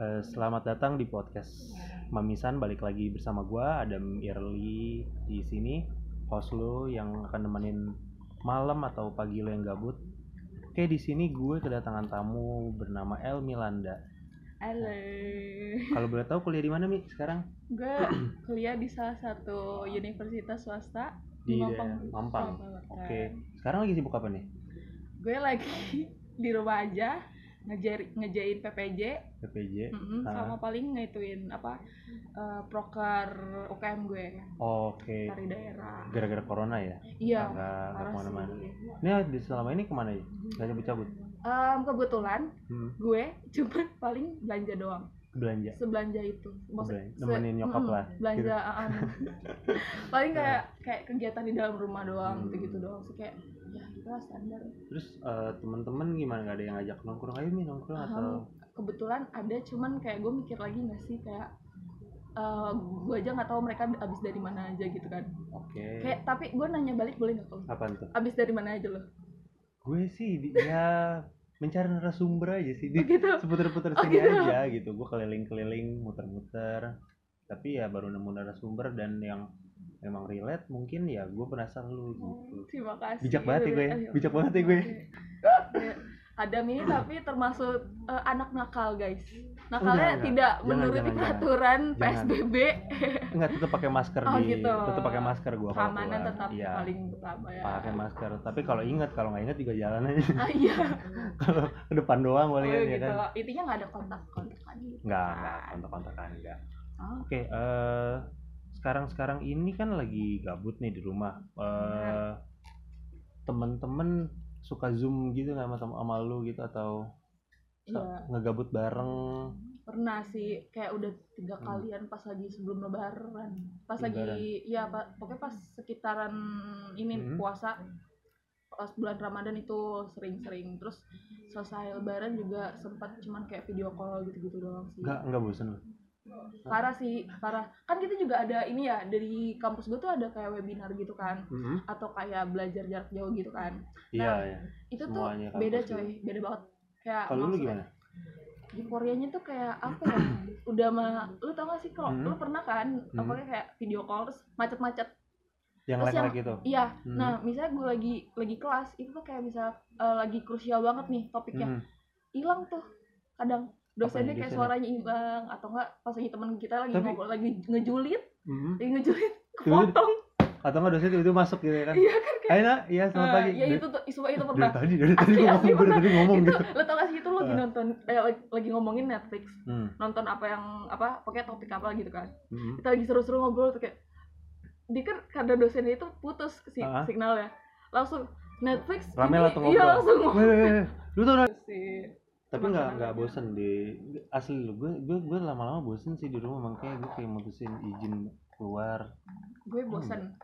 Eh, selamat datang di podcast Mamisan balik lagi bersama gua Adam Irli di sini host lo yang akan nemenin malam atau pagi lo yang gabut. Oke di sini gue kedatangan tamu bernama El Milanda. Halo. Kalau boleh tahu kuliah di mana mi sekarang? Gue kuliah di salah satu universitas swasta Di Mampang. daerah Mampang. Mampang, Oke. Sekarang lagi sibuk apa nih? Gue lagi di rumah aja ngejar ngejain PPJ PPJ. mm-mm, Ah. sama paling ngituin apa eh, proker UKM gue Oke. dari daerah. Gara-gara corona ya? Iya. Nggak- ke mana-mana. Ini di selama ini ke mana ya? Gak cabut-cabut? Em, kebetulan Hmm. gue cuma paling belanja doang. Belanja. Sebelanja itu. Maksud- Belanja. Nemenin nyokap lah, Belanja. gitu. ah, ah. paling kayak kayak kegiatan di dalam rumah doang Hmm. gitu gitu doang sih kayak ya kita standar Terus eh, teman-teman gimana? Gak ada yang ngajak nongkrong? Ayo mi nongkrong atau? Kebetulan ada cuman kayak gue mikir lagi nggak sih kayak eh, gue aja nggak tahu mereka abis dari mana aja gitu kan Oke. kayak tapi gue nanya balik boleh nggak kalau Apaan tuh? abis dari mana aja lo Gue sih di- ya mencari narasumber aja sih. Di, Oh, gitu seputar-putar Oh, sini gitu. aja gitu. Gue keliling-keliling, muter-muter. Tapi ya baru nemu narasumber dan yang memang relate mungkin ya gue penasaran lu Oh, gitu. terima kasih Bijak banget ya gue ya. Bijak banget ya gue. Ya, Adam ini tapi termasuk eh, anak nakal guys nakalnya enggak. tidak Jangan, menuruti jangan, peraturan Jangan. PSBB Enggak tetap pakai masker Oh, di gitu. tetap pakai masker kalau keamanan keluar. tetap Iya. paling utama ya Pakai masker. Tapi kalau ingat kalau nggak ingat juga jalan aja. ah, iya kalau ke depan doang oh, boleh kan ya gitu kan? intinya nggak ada kontak kontakan gitu Enggak, kan. enggak kontak-kontakan enggak. Oh, Oke, eh sekarang-sekarang ini kan lagi gabut nih di rumah. Eh temen-temen suka zoom gitu nggak sama sama lu gitu atau iya ngegabut bareng? pernah sih kayak udah tiga Hmm. kalian pas lagi sebelum lebaran pas Lebaran. lagi ya pak pokoknya pas sekitaran ini Hmm. puasa pas bulan ramadan itu sering-sering terus selesai lebaran juga sempat cuman kayak video call gitu-gitu doang sih Enggak, enggak bosen lu. parah sih parah kan kita juga ada ini ya dari kampus gue tuh ada kayak webinar gitu kan Mhm. atau kayak belajar jarak jauh gitu kan Iya, Nah, iya. itu Semuanya tuh beda coy beda banget kayak Kalau lu gimana? euforianya tuh kayak apa ya udah mah lu tau gak sih kalau Hmm. lu pernah kan Hmm. apa kayak video call terus macet-macet Yang terus like-like gitu. iya Hmm. nah misalnya gue lagi lagi kelas itu tuh kayak bisa eh, lagi krusial banget nih topiknya Mhm. hilang tuh kadang dosennya kayak suaranya hilang atau enggak pas lagi temen kita lagi Tapi- ngobrol lagi ngejulit Mhm. lagi ngejulit kepotong Atau enggak dosen itu masuk gitu ya kan? iya kan kayak Ayo nak, iya selamat eh, pagi. ya Dari- itu tuh isu itu dari pernah tadi dari tadi Asli, gua asli ngomong gue pernah. tadi ngomong itu gitu. lo tau gak sih itu lo lagi Eh. nonton eh, lagi, ngomongin Netflix Hmm. nonton apa yang apa pokoknya topik apa gitu kan Mhm. kita lagi seru-seru ngobrol tuh kayak dia kan karena dosennya itu putus si Ah. signalnya langsung Netflix Rame lah tuh iya ngobrol. langsung ngobrol. Lu tau sih tapi nggak nggak bosen di asli lu gue gue gue lama-lama bosen sih di rumah makanya gue kayak mutusin izin keluar gue bosan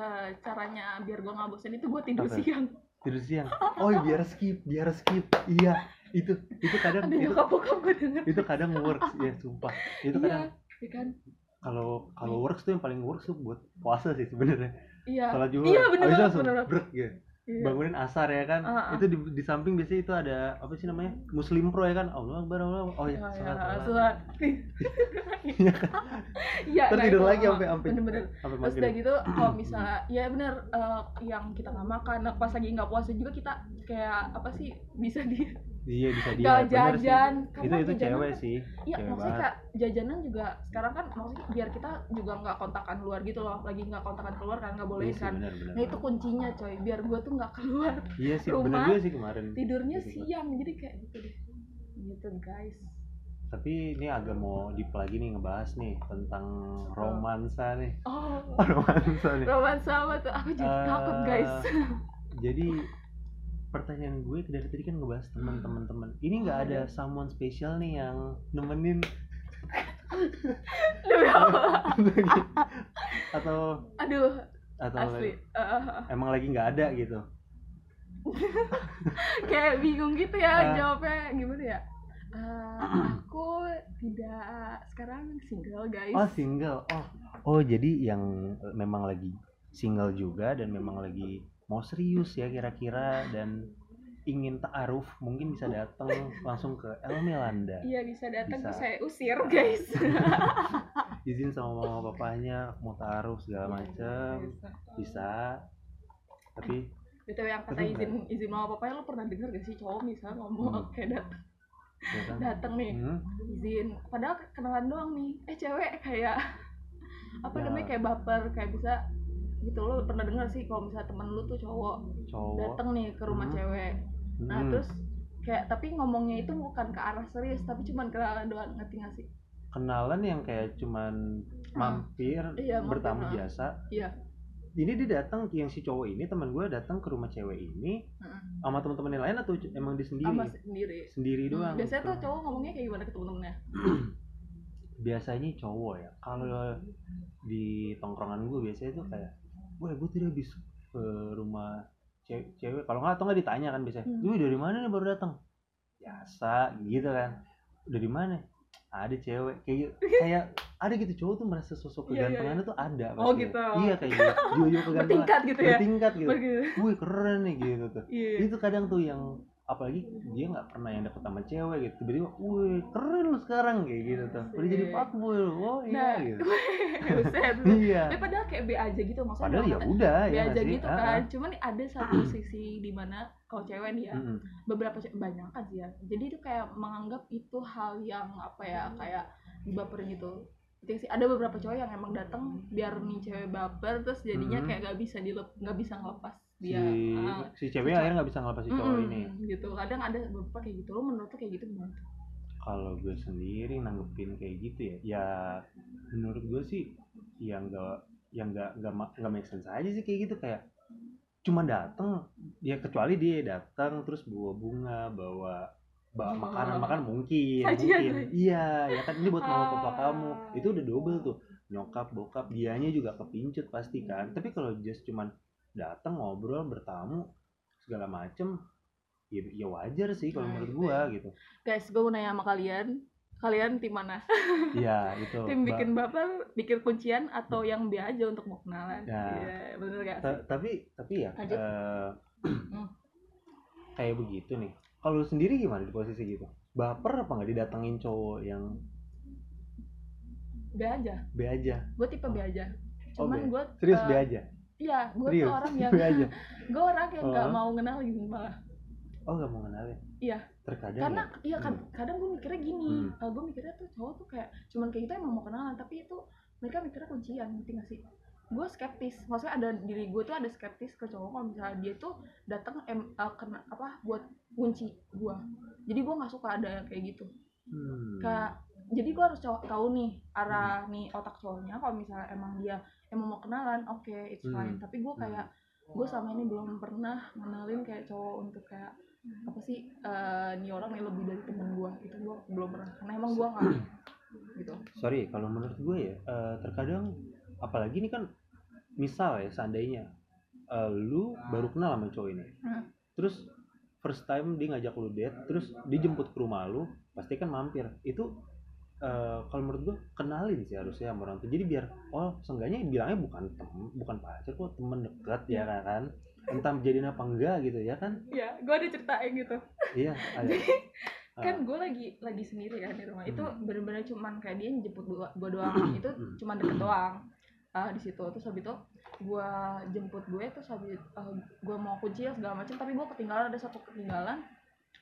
Eh, caranya biar gue nggak bosan itu gue tidur Apa? siang. Tidur siang? Oh biar skip biar skip. Iya itu itu kadang ada itu nyokap gue denger. itu kadang works ya sumpah. Itu kadang iya iya kan? kalau kalau works tuh yang paling works tuh buat puasa sih sebenarnya. Iya. Sholat juhur Iya, bener bener brek gitu iya. bangunin asar ya kan Ah, ah. itu di, di samping biasanya itu ada apa sih namanya muslim pro ya kan Allah akbar Allah oh ya Oh, sholat iya, sholat. Iya kan? Iya, Ntar nah tidur itu, lagi sampai sampai bener-bener terus udah gitu kalau misalnya ya bener eh, yang kita nggak makan nah, pas lagi nggak puasa juga kita kayak apa sih bisa di iya bisa dia nggak bener sih. jajan. Itu itu cewek kan- sih. Iya cewek maksudnya kayak jajanan juga sekarang kan maksudnya biar kita juga nggak kontakan luar gitu loh. Lagi nggak kontakan keluar kan nggak boleh iya sih kan. benar benar nah itu kuncinya coy. Biar gua tuh nggak keluar iya sih rumah, benar juga sih kemarin. tidurnya Gitu. siang. Jadi kayak gitu deh. Gitu guys. Tapi ini agak mau deep lagi nih ngebahas nih tentang romansa nih. Oh. Romansa nih. Romansa apa tuh? Aku jadi Eh, takut guys. jadi pertanyaan gue dari tadi kan ngebahas teman-teman teman ini nggak ada someone special nih yang nemenin atau aduh atau asli. Eh, emang lagi nggak ada gitu? Kayak bingung gitu ya Ah. jawabnya gimana ya? Eh, aku tidak sekarang single guys. Oh single. Oh. Oh jadi yang eh, memang lagi single juga dan memang lagi mau serius ya kira-kira? Dan ingin ta'aruf mungkin bisa datang langsung ke El Melanda. Iya bisa datang Bisa. saya usir guys. Izin sama mama papanya mau ta'aruf segala macem. bisa. Tapi itu yang kata izin izin mama papanya lo pernah denger gak sih cowok misalnya ngomong Hmm. kayak datang ya datang nih Hmm, izin. Padahal kenalan doang nih. Eh cewek kayak apa Ya. namanya kayak baper kayak bisa gitu lo pernah dengar sih kalau misalnya temen lu tuh cowok cowok. datang nih ke rumah Hmm. cewek. Nah Hmm, terus kayak tapi ngomongnya itu bukan ke arah serius tapi cuman kenalan doang ngerti gak sih? Kenalan yang kayak cuman mampir Iya, mampir, bertamu ah. biasa. Iya. Ini dia datang yang si cowok ini teman gue datang ke rumah cewek ini Heeh. sama teman-teman yang lain atau emang dia sendiri? Sama sendiri. Sendiri Hmm, doang biasanya tuh Ke- cowok ngomongnya kayak gimana ke temen-temennya? Biasanya cowok ya kalau di tongkrongan gue biasanya tuh kayak gue gue tadi habis ke rumah cewek, cewek. kalau nggak atau nggak ditanya kan biasanya. Hmm. lu dari mana nih baru datang? Biasa gitu kan. Dari mana? Ada cewek. Kayak gitu. kayak ada gitu cowok tuh merasa sosok Iya, iya, kegantengannya tuh ada Oh, pasti. gitu. iya kayak gitu. Jojo kegantengan. Bertingkat gitu ya? Bertingkat gitu. Wih keren nih gitu tuh. Iya. Itu kadang tuh yang apalagi dia nggak pernah yang deket sama cewek gitu. Tiba-tiba wih keren lu sekarang kayak gitu tuh. Udah jadi Asik. fuckboy lu. Oh iya nah gitu. buset. Iya. Tapi padahal kayak B aja gitu maksudnya padahal ya udah B ya aja gitu Ah, kan. ah. cuman nih ada satu sisi di mana kalau cewek nih ya Mm-mm. beberapa cewek banyak kan sih ya. Jadi itu kayak menganggap itu hal yang apa ya kayak dibaperin gitu. Jadi sih ada beberapa cowok yang emang datang biar nih cewek baper terus jadinya Mhm. kayak gak bisa dilep nggak bisa ngelepas si dia Ah, si cewek si cowok. akhirnya nggak bisa ngelepas si cowok mm-mm, ini. gitu. Kadang ada beberapa kayak gitu. Lo menurut lo kayak gitu gimana kalau gue sendiri nanggepin kayak gitu ya ya menurut gue sih yang nggak yang nggak ma- nggak make sense aja sih kayak gitu. Kayak cuma datang ya kecuali dia datang terus bawa bunga bawa bawa Oh. makanan. makan mungkin Sajian, mungkin. sajian. iya ya kan. Ini buat mama papa Ah. kamu. Itu udah double tuh. Nyokap bokap dianya juga kepincut pasti kan. Tapi kalau just cuman datang ngobrol bertamu segala macem. Ya, ya wajar sih kalau Nah, menurut gua ya. gitu. Guys gue mau nanya sama kalian. Kalian tim mana? Iya itu. Tim bikin baper bikin kuncian atau yang B aja untuk mau kenalan? Ya. Iya, bener gak sih? Ta- tapi tapi ya eh, Hmm. kayak begitu nih. Kalau lu sendiri gimana di posisi gitu? Baper apa nggak didatengin cowok yang B aja? B aja. Gue tipe B aja. Oh, cuman B. gue serius B aja iya gue tuh orang yang gue orang yang nggak Oh. mau kenalin malah oh nggak mau kenalin Iya. terkadang karena ya? iya kan kadang gue mikirnya gini Hmm. gue mikirnya tuh cowok tuh kayak cuman kayak gitu emang mau kenalan tapi itu mereka mikirnya kuncian ngerti gak sih gue skeptis maksudnya ada diri gue tuh ada skeptis ke cowok kalau misalnya dia tuh datang em eh, kena apa buat kunci gue jadi gue nggak suka ada yang kayak gitu hmm. kayak jadi gue harus cowok tahu nih arah nih otak cowoknya kalau misalnya emang dia emang mau kenalan oke it's fine. Hmm. tapi gue kayak gue selama ini belum pernah kenalin kayak cowok untuk kayak apa sih eh nih orang nih lebih dari temen gue itu gue belum pernah karena emang gue nggak gitu. Sorry kalau menurut gue ya eh, terkadang apalagi ini kan misal ya seandainya eh, lu baru kenal sama cowok ini. Hmm. terus first time dia ngajak lu date terus dijemput ke rumah lu pasti kan mampir. Itu eh, kalau menurut gue kenalin sih harusnya sama orang tuh jadi biar oh seenggaknya bilangnya bukan tem bukan pacar kok temen deket ya Iya. kan? Entah jadiin apa enggak gitu ya kan? Ya gue ada ceritain gitu. Iya ada. Kan gue lagi lagi sendiri kan di rumah. Itu Hmm. bener-bener cuman kayak dia jemput gue doang. Itu Hmm. cuman deket doang. Ah di situ. Terus habis itu gue jemput gue terus habis gue mau kunci segala macam tapi gue ketinggalan ada satu ketinggalan.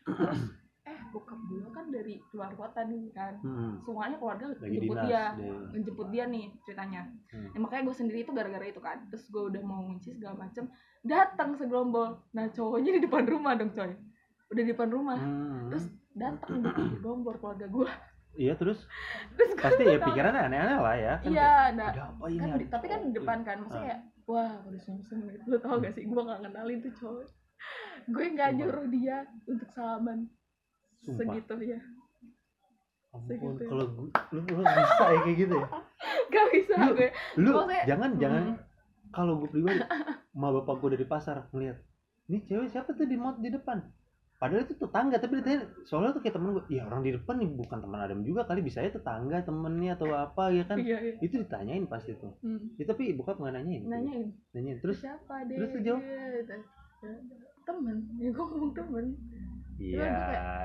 Terus eh bokap gue kan dari luar kota nih kan. Hmm, semuanya keluarga lagi jemput dinas dia. menjemput dia nih ceritanya. Hmm. Ya, makanya gue sendiri itu gara-gara itu kan. Terus gue udah mau ngunci segala macem datang segerombol. Nah cowoknya di depan rumah dong coy. Udah di depan rumah. Hmm. terus datang di gerombol keluarga gue iya terus? Terus pasti ya pikirannya aneh-aneh lah ya kan iya kayak, nah apa ini kan tapi kan di cowok?" depan kan. Maksudnya Ah. wah udah sungsung gitu. Lo tau gak sih? Gue gak kenalin tuh cowok gue nggak Sumpah. nyuruh dia untuk salaman Sumpah. segitu ya. Ampun segitu. kalau lu, lu bisa ya kayak gitu ya? Gak bisa Lu- gue. lu Maksudnya- jangan jangan. Hmm. kalau gue pribadi ma bapak gue dari pasar ngeliat ini cewek siapa tuh di mot di depan? Padahal itu tetangga tapi ditanya soalnya tuh kayak temen gue ya orang di depan nih bukan teman Adam juga kali bisa ya tetangga temennya atau apa ya kan? Iya iya. Itu ditanyain pasti tuh. Hmm. ya, tapi bokap nggak nanyain nanyain. Nanyain terus? Siapa deh terus lu jawab? temen ya gue ngomong temen iya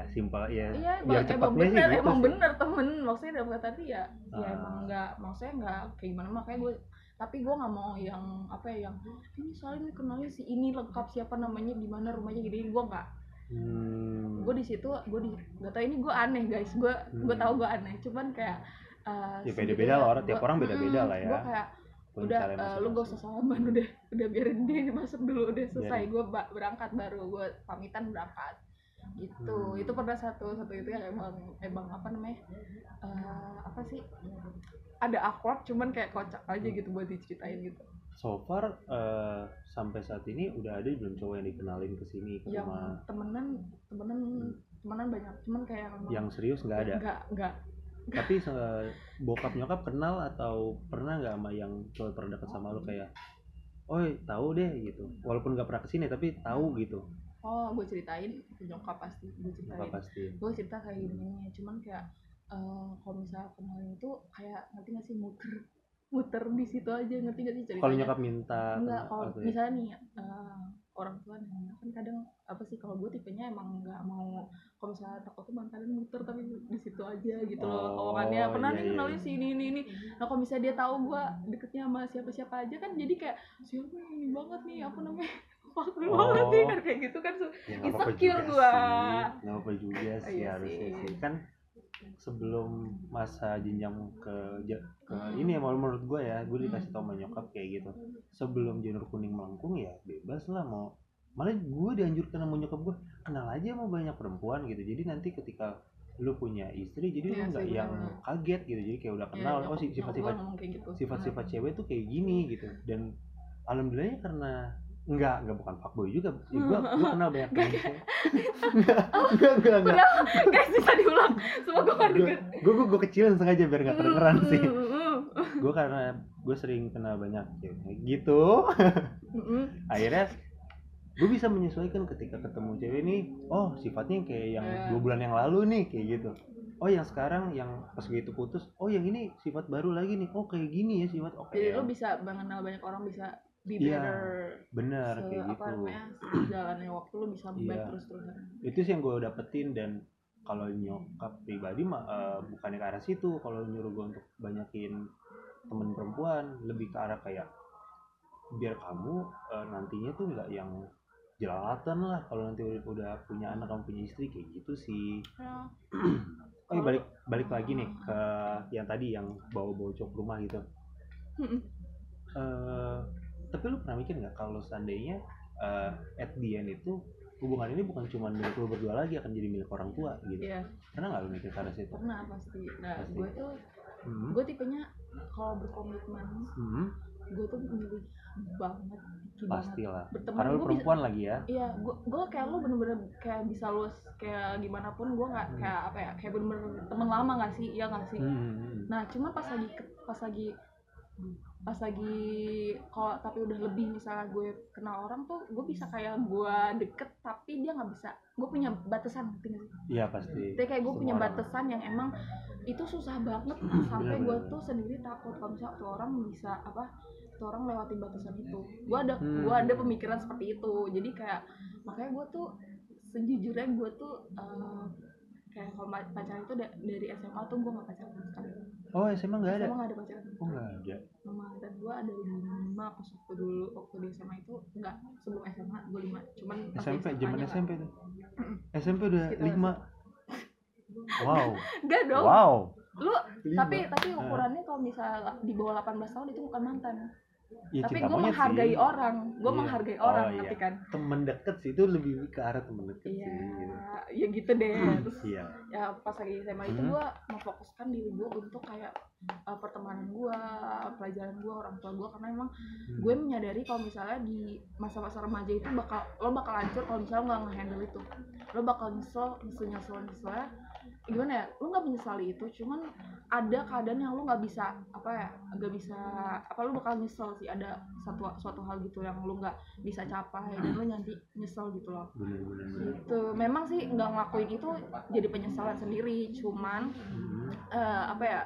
simpel ya iya biar emang, sih bener gitu emang sih. bener temen maksudnya dalam kata arti ya ya Ah. emang nggak maksudnya nggak kayak gimana makanya gue tapi gue nggak mau yang apa ya yang ini soalnya ini kenalnya si ini lengkap siapa namanya di mana rumahnya gini gue nggak hmm. gue di situ gue di gak tau ini gue aneh guys gue gue Hmm. tahu gue aneh cuman kayak uh, Ya, beda-beda lah orang, tiap orang beda-beda lah ya. gue kayak udah uh, lu gak usah salaman udah udah biarin dia masuk dulu udah selesai Biarin. gue berangkat baru gue pamitan berangkat gitu. Hmm. itu pernah satu satu itu yang emang emang apa namanya uh, apa sih ada awkward cuman kayak kocak aja gitu buat diceritain gitu. So far eh, sampai saat ini udah ada belum cowok yang dikenalin ke sini ke yang rumah? temenan temenan temenan banyak cuman kayak yang serius nggak ada? Nggak nggak. Tapi se- bokap nyokap kenal atau pernah nggak sama yang cowok terdekat sama lu kayak oh tahu deh gitu. Walaupun nggak pernah ke sini tapi tahu gitu oh gue ceritain nyokap pasti gue ceritain. pasti. Gue cerita kayak gini gini cuman kayak eh, kalau misalnya kenalin itu kayak ngerti gak sih muter muter di situ aja ngerti gak sih ceritanya? Kalau nyokap minta enggak kalau apa ya? misalnya nih eh, orang tua nanya kan kadang apa sih kalau gue tipenya emang nggak mau kalau misalnya takut tuh kadang muter tapi di situ aja gitu loh. Oh, omongannya pernah iya, nih iya, kenalin iya. si ini ini ini. Nah kalau misalnya dia tahu gue deketnya sama siapa siapa aja kan jadi kayak siapa ini banget nih apa namanya Fakir Oh. banget kan kayak gitu kan Ya, nggak insecure juga gua. sih. nggak apa juga sih Iya harusnya sih. sih kan sebelum masa jenjang ke ke Hmm. ini ya menurut menurut gue ya gue dikasih tau sama nyokap kayak gitu sebelum janur kuning melengkung ya bebas lah mau malah gue dianjurkan sama nyokap gue kenal aja sama banyak perempuan gitu jadi nanti ketika lu punya istri jadi Iya lu nggak sih, yang kaget gitu jadi kayak udah Ya, kenal oh sih nyokap sifat-sifat gitu. sifat-sifat cewek tuh kayak gini gitu dan alhamdulillahnya karena enggak enggak bukan fuckboy juga. Ya, gua gua kenal banyak cewek enggak. enggak enggak enggak. Guys bisa diulang. Semoga gak gue denger. gue gue kecilin sengaja biar nggak kedengeran sih. Gue karena gue sering kenal banyak cewek gitu. Akhirnya gue bisa menyesuaikan ketika ketemu cewek nih oh sifatnya kayak yang Iya. dua bulan yang lalu nih kayak gitu. Oh yang sekarang yang pas gue itu putus oh yang ini sifat baru lagi nih. Oh kayak gini ya sifat. Oke jadi lu bisa mengenal banyak orang bisa be Iya, better bener se- kayak apa gitu. namanya jalannya waktu lu bisa baik Iya. terus terusan itu sih yang gue dapetin dan kalau nyokap pribadi mah eh, bukannya ke arah situ. Kalau nyuruh gue untuk banyakin temen perempuan lebih ke arah kayak biar kamu eh, nantinya tuh nggak yang jelalatan lah. Kalau nanti udah, udah punya anak kamu punya istri kayak gitu sih. Ya. oh iya, balik balik lagi nih ke yang tadi yang bawa bawa ke rumah gitu. Mm-mm. Tapi lu pernah mikir nggak kalau seandainya eh, at the end itu hubungan ini bukan cuma milik lu berdua lagi akan jadi milik orang tua gitu Iya, pernah nggak lu mikir ke arah situ pernah pasti. Nah, Pasti. gue tuh, hmm. gue tipenya kalau berkomitmen, Hmm, gue tuh milih banget, pastilah Berteman karena lu gue bisa, perempuan lagi ya iya, gue, gue kayak lu bener-bener kayak bisa lu kayak gimana pun, gue nggak Hmm. kayak apa ya, kayak bener-bener temen lama nggak sih, iya nggak sih. Hmm, hmm, hmm. Nah, cuma pas lagi pas lagi pas lagi kalau tapi udah lebih misalnya gue kenal orang tuh gue bisa kayak gue deket tapi dia nggak bisa. Gue punya batasan iya pasti. Jadi kayak gue punya orang. batasan yang emang itu susah banget. Sampai Bener, gue tuh sendiri takut kalau misalnya tuh orang bisa apa tuh orang lewatin batasan itu. Gue ada Hmm. gue ada pemikiran seperti itu. Jadi kayak makanya gue tuh sejujurnya gue tuh eh, kayak kalau pacaran itu da- dari SMA tuh gue nggak pacaran sekali oh SMA nggak ada? SMA nggak ada pacaran oh nggak ada. Sama mantan gue ada lima pas waktu dulu waktu di SMA itu enggak sebelum SMA gue lima cuman SMP zaman SMP tuh SMP udah Sekitar lima? Wow. Enggak dong. Wow. Lu Lima. tapi tapi ukurannya kalau misalnya di bawah 18 tahun itu bukan mantan Ya, tapi gue menghargai sih. orang gue Iya. menghargai Oh, orang iya. ngerti kan temen deket sih itu lebih ke arah temen deket iya sih gitu. ya gitu deh terus iya ya pas lagi SMA itu Hmm. gue memfokuskan diri gue untuk kayak uh, pertemanan gue pelajaran gue orang tua gue karena emang Hmm. gue menyadari kalau misalnya di masa-masa remaja itu bakal lo bakal hancur kalau misalnya nggak ngehandle itu lo bakal nyesel nyesel nyesel nyesel gimana ya lo nggak menyesali itu cuman ada keadaan yang lo nggak bisa apa ya nggak bisa apa lo bakal nyesel sih ada satu suatu hal gitu yang lo nggak bisa capai dan lo nanti nyesel gitu loh. Bener bener bener. Gitu. Memang sih nggak ngelakuin itu jadi penyesalan sendiri cuman eh, apa ya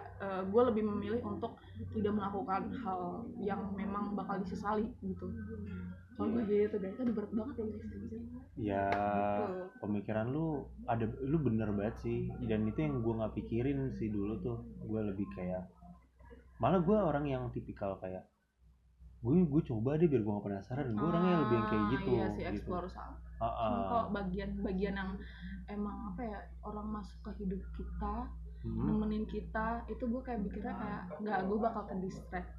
gue lebih memilih untuk tidak melakukan hal yang memang bakal disesali gitu kalau gue gitu guys aduh berat banget ya anjir. ya Tuh. pemikiran lu ada lu bener banget sih dan itu yang gue nggak pikirin sih dulu tuh gue lebih kayak malah gue orang yang tipikal kayak gue gue coba deh biar gue gak penasaran gue orangnya lebih yang kayak Ah, gitu iya sih gitu explore sama Ah, Cuma ah. kalau bagian-bagian yang emang apa ya orang masuk ke hidup kita Hmm. nemenin kita itu gue kayak mikirnya kayak nggak gue bakal ke distract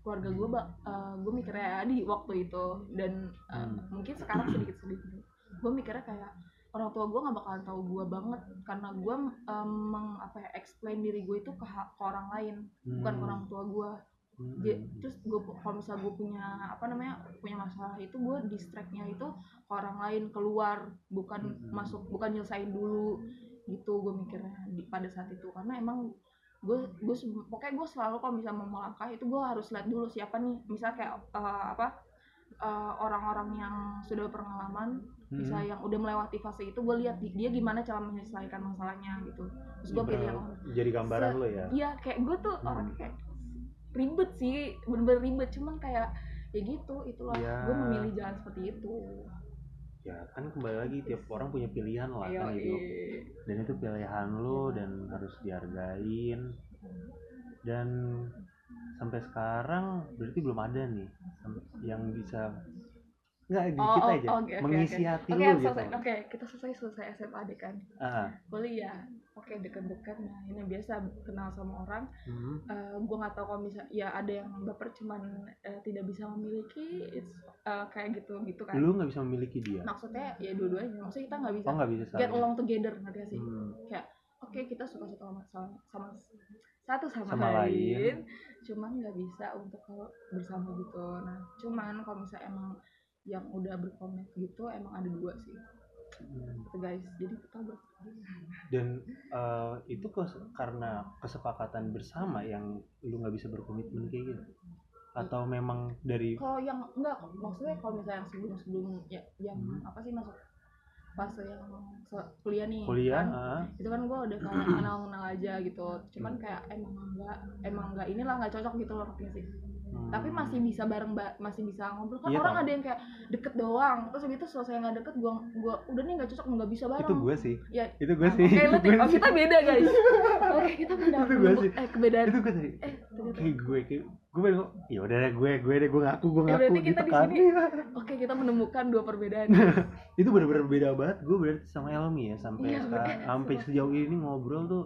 keluarga gue bak eh, gue mikirnya ya di waktu itu dan eh, Hmm. mungkin sekarang sedikit sedikit gue mikirnya kayak orang tua gue nggak bakalan tahu gue banget karena gue em, meng apa ya explain diri gue itu ke, ke orang lain bukan ke Hmm. orang tua gue Hmm. Dia- terus gue kalau misalnya gue punya apa namanya punya masalah itu gue distractnya itu ke orang lain keluar bukan Mm-mm. masuk bukan nyelesain dulu gitu gue mikirnya di, pada saat itu. Karena emang gue gue pokoknya gue selalu kalau misalnya mau melangkah itu gue harus lihat dulu siapa nih. Misalnya kayak eh, apa eh, orang-orang yang sudah berpengalaman Hmm. misalnya yang udah melewati fase itu gue lihat di- dia gimana cara menyelesaikan masalahnya gitu. Terus gue pilih yang jadi gambaran lo ya? Iya kayak gue tuh Hmm. orang kayak ribet sih bener-bener ribet. Cuman kayak ya gitu itulah. Ya. gue memilih jalan seperti itu ya kan kembali lagi tiap orang punya pilihan lah Iya, kan gitu. Iya. dan itu pilihan lo dan harus dihargain. Dan sampai sekarang berarti belum ada nih yang bisa nggak di Oh, kita oh, aja oke, oke, mengisi oke. hati Oke, lo gitu. Oke, kita selesai selesai SMA deh kan. Ah, Kuliah. Oke, dekat-dekat nah ini biasa kenal sama orang. hmm. Eh gue nggak tahu kalau misal ya ada yang baper cuman eh, tidak bisa memiliki it's eh, kayak gitu gitu kan. lu nggak bisa memiliki dia Maksudnya ya dua-duanya. Maksudnya kita nggak bisa oh nggak bisa get along together ngerti gak sih? Hmm. oke kita suka satu sama, sama, sama satu sama, Sama lain. lain, cuman nggak bisa untuk kalau bersama gitu nah cuman kalau misalnya emang yang udah berkomit gitu emang ada dua sih. Hmm. guys jadi kita ber dan eh, itu kes- karena kesepakatan bersama yang lu nggak bisa berkomitmen kayak gitu? Atau memang dari kalau yang enggak maksudnya kalau misalnya yang sebelum sebelum ya yang Hmm. apa sih masuk fase yang kuliah nih kuliah kan, ah, itu kan gue udah kayak kenal kenal aja gitu. Cuman kayak emang enggak emang enggak inilah nggak cocok gitu loh sih hmm. tapi masih bisa bareng ba- masih bisa ngobrol. Kan Iya, orang tau. ada yang kayak deket doang. Terus gitu selesai nggak deket gua gua udah nih nggak cocok nggak bisa bareng. Itu gue sih. Ya. Itu gue ah, sih. Gue oh, kita beda guys. Oke kita beda Itu gua sih. eh kebedaan. Itu gue tadi eh kayak gue kayak gue ngomong, ya udah deh gue gue deh gue ngaku gue Ya, ngaku berarti kita gitu di kan. Sini- oke kita menemukan dua perbedaan. Itu bener-bener beda banget. Gue berarti sama Elmi ya sampai Iya, sekarang. sampai sejauh ini ngobrol tuh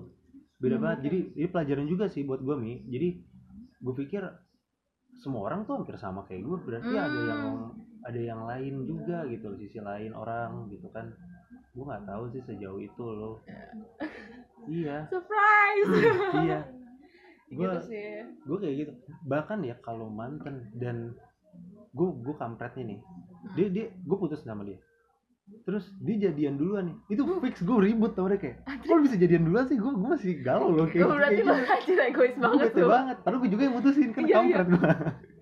beda Hmm, banget. jadi ini pelajaran juga sih buat gue mi. Jadi gue pikir semua orang tuh hampir sama kayak gue berarti ada yang Hmm. ada yang lain juga gitu loh, sisi lain orang gitu kan. Gue nggak tahu sih sejauh itu loh. Iya. Surprise. Iya. Gue gitu sih. gue kayak gitu. Bahkan ya kalau mantan dan gue gue kampretnya nih. Dia dia gue putus sama dia terus dia jadian duluan nih. Itu fix gue ribut sama dia kayak kok bisa jadian duluan sih? Gue gue masih galau loh kayak Gue berarti kayak gitu. anjir egois banget tuh banget. Padahal gue juga yang mutusin kan Iya, iya. kampret gue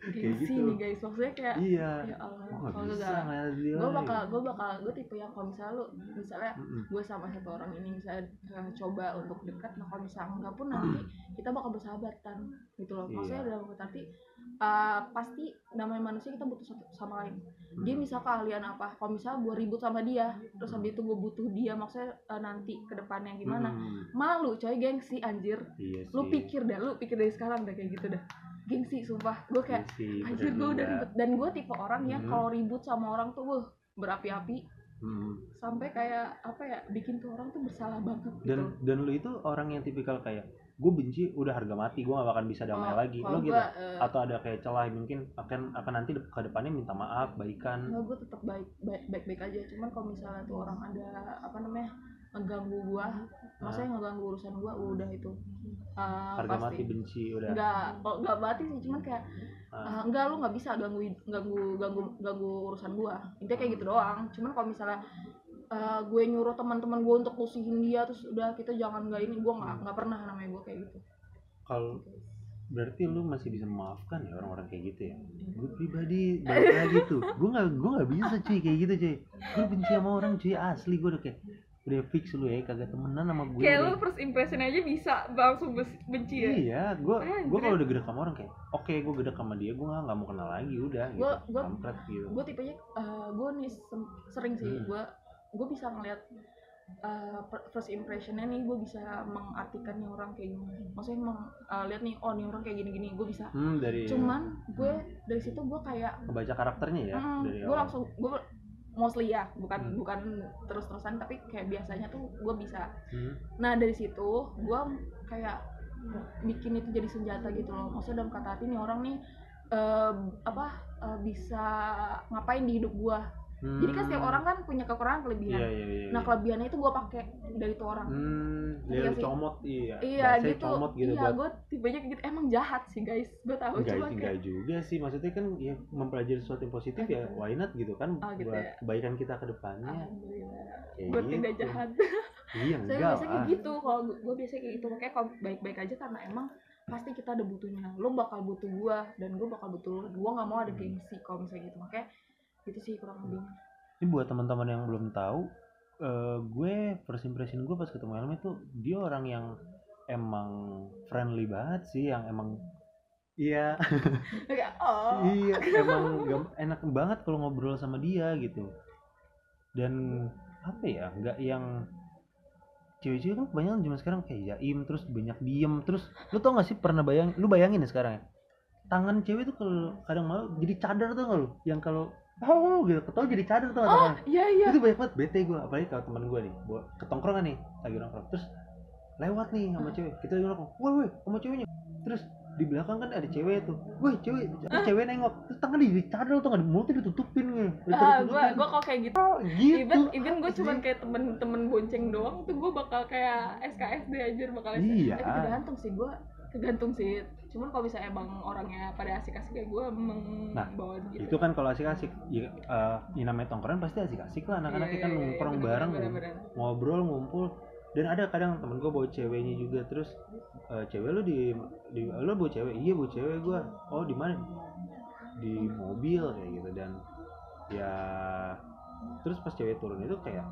kayak gitu. nih guys maksudnya kayak iya. ya Allah kalau dia gue lagi. bakal gue bakal gue tipe yang kalau misalnya lu misalnya gue sama satu orang ini misalnya coba untuk dekat nah kalau misalnya enggak pun nanti kita bakal bersahabatan gitu loh. Maksudnya Iya. dalam arti eh, pasti namanya manusia kita butuh satu sama lain. Dia Mm. misal keahlian apa kalau misalnya gue ribut sama dia terus habis itu gue butuh dia maksudnya eh, nanti ke depannya gimana? Mm. malu coy gengsi anjir. Iya lu pikir dah lu pikir dari sekarang dah kayak gitu dah. Gengsi sumpah. Gue kayak Iya sih, anjir bener gue udah ribet dan gue tipe orang yang Hmm. kalau ribut sama orang tuh gue berapi-api. Mm. sampai kayak apa ya bikin tuh orang tuh bersalah banget gitu. dan dan lu itu orang yang tipikal kayak gue benci udah harga mati gue gak bakal bisa damai Oh, lagi. Lu gitu. eh, atau ada kayak celah mungkin akan akan nanti ke depannya minta maaf baikan. Enggak, gue tetap baik baik baik baik aja. Cuman kalau misalnya tuh orang ada apa namanya ngeganggu gua maksudnya ngeganggu urusan gua udah itu. Uh, harga pasti. mati benci udah. Enggak oh, enggak mati sih cuman kayak uh, enggak lu nggak bisa ganggu ganggu ganggu ganggu urusan gua. Intinya kayak gitu doang. Cuman kalau misalnya uh, gue nyuruh teman-teman gue untuk musuhin dia terus udah kita jangan nggak ini gua nggak nggak pernah namanya gua kayak gitu. Kalau berarti lu masih bisa memaafkan ya orang-orang kayak gitu ya? Gue pribadi balik lagi tuh. Gue nggak gue nggak bisa cuy kayak gitu cuy. Gue benci sama orang cuy asli. Gue udah kayak udah fix lu ya kagak temenan sama gue kayak lu first impression aja bisa langsung benci ya? Iya gue gue kalau udah gede sama orang kayak oke gue gede sama dia gue nggak nggak mau kenal lagi udah gitu. Gua- gua- kampret gitu. gue tipenya gue nih sering sih Hmm. gue gue bisa ngeliat uh, first impressionnya nih gue bisa mengartikan nih orang kayak gini. Maksudnya meng, uh, lihat nih oh nih orang kayak gini-gini gue bisa. Hmm dari cuman gue dari situ gue kayak kebaca karakternya ya mm, dari gue langsung gue mostly ya bukan Hmm. bukan terus-terusan tapi kayak biasanya tuh gue bisa. Hmm. nah dari situ gue kayak bikin itu jadi senjata gitu loh. Maksudnya dalam kata hati nih orang nih eh, apa eh, bisa ngapain di hidup gue jadi kan setiap Hmm. orang kan punya kekurangan kelebihan. Iya iya iya nah iya. kelebihannya itu gue pakai dari tuh orang. Hmm Iya dia sih. comot iya. Iya Bahasanya gitu. comot gitu iya buat gue tipenya kayak gitu. Emang jahat sih guys. Gue tahu enggak cuma enggak kayak juga sih. Maksudnya kan ya mempelajari sesuatu yang positif ya why not gitu kan Oh, gitu buat ya. kebaikan kita ke depannya. Kayak gue tidak gitu. jahat. Iya saya enggak biasanya kayak gitu. Kalau gue biasanya kayak gitu. Makanya kalau baik-baik aja karena emang pasti kita ada butuhnya. Lo bakal butuh gue dan gue bakal butuh lo gue nggak mau ada Hmm. gengsi kalau misalnya gitu. Makanya gitu sih kurang lebih. Ini buat teman-teman yang belum tahu eh, gue first impression gue pas ketemu Helmi tuh dia orang yang emang friendly banget sih yang emang iya. Oh. Iya emang enak banget kalau ngobrol sama dia gitu. Dan apa ya nggak yang cewek-cewek kan kebanyakan zaman sekarang kayak jaim terus banyak diem terus lu tau gak sih pernah bayang lu bayangin ya sekarang ya tangan cewek tuh kalau kadang malu jadi cadar tuh gak lu? Yang kalau oh gitu. Ketau jadi cadar tuh oh iya iya. Itu banyak banget bete gue apalagi kalau teman gue nih gua ketongkrongan nih lagi nongkrong. Terus lewat nih sama Hmm. cewek. Kita lagi nongkrong. Woi woi sama ceweknya. Terus di belakang kan ada cewek tuh. Woi cewek terus cewek nengok. Terus tangan di cadel tuh nggak mulutnya ditutupin nih ah gue gue kalau kayak gitu oh, gitu. even even gue cuman kayak temen-temen bonceng doang tuh gue bakal kayak SKSD aja bakal Iya. tapi tergantung sih gue tergantung sih. Cuman kalau bisa emang orangnya pada asik-asik kayak gue Nah, membawa gitu. itu kan kalau asik-asik. Ya, eh, ya namanya tongkrongan pasti asik-asik lah. Anak-anaknya kan Iya, nongkrong bener, bareng bener, bener. ngobrol ngumpul. Dan ada kadang temen gue bawa ceweknya juga. Terus eh, cewek lu di, di lu bawa cewek? Iya bawa cewek gue oh di mana? Di mobil kayak gitu. Dan ya terus pas cewek turun itu kayak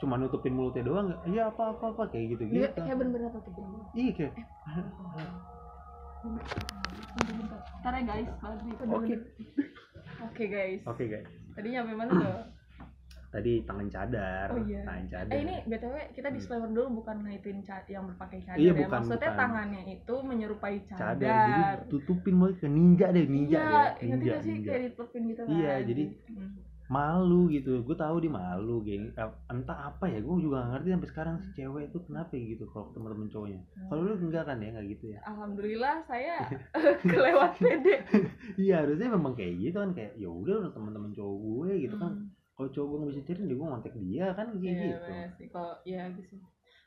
cuma nutupin mulutnya doang iya apa apa apa kayak gitu gitu kayak bener-bener apa tuh iya kayak Ntar ya guys, balik. Oke. Oke guys. oke guys Tadi nyampe mana tuh? tadi tangan cadar Oh, iya. tangan cadar Eh ini btw kita disclaimer dulu bukan ngaitin yang berpakai cadar Iya, ya. bukan, Maksudnya bukan. tangannya itu menyerupai cadar. cadar jadi tutupin mulut ke ninja deh ninja iya, ngerti ninja gak sih ninja kayak ditutupin gitu kan. Iya, jadi Hmm. Malu gitu. Gue tahu dia malu geng. Eh, entah apa ya gue juga gak ngerti sampai sekarang si cewek itu kenapa ya gitu kalau teman-teman cowoknya. Kalau lu enggak kan ya nggak gitu ya? Alhamdulillah saya kelewat pede. iya harusnya memang kayak gitu kan kayak ya udah udah teman-teman cowok gue gitu kan. Hmm. kalau cowok gue nggak bisa cari dia gue ngontek dia kan kayak Iya gitu. sih. Kalau ya gitu.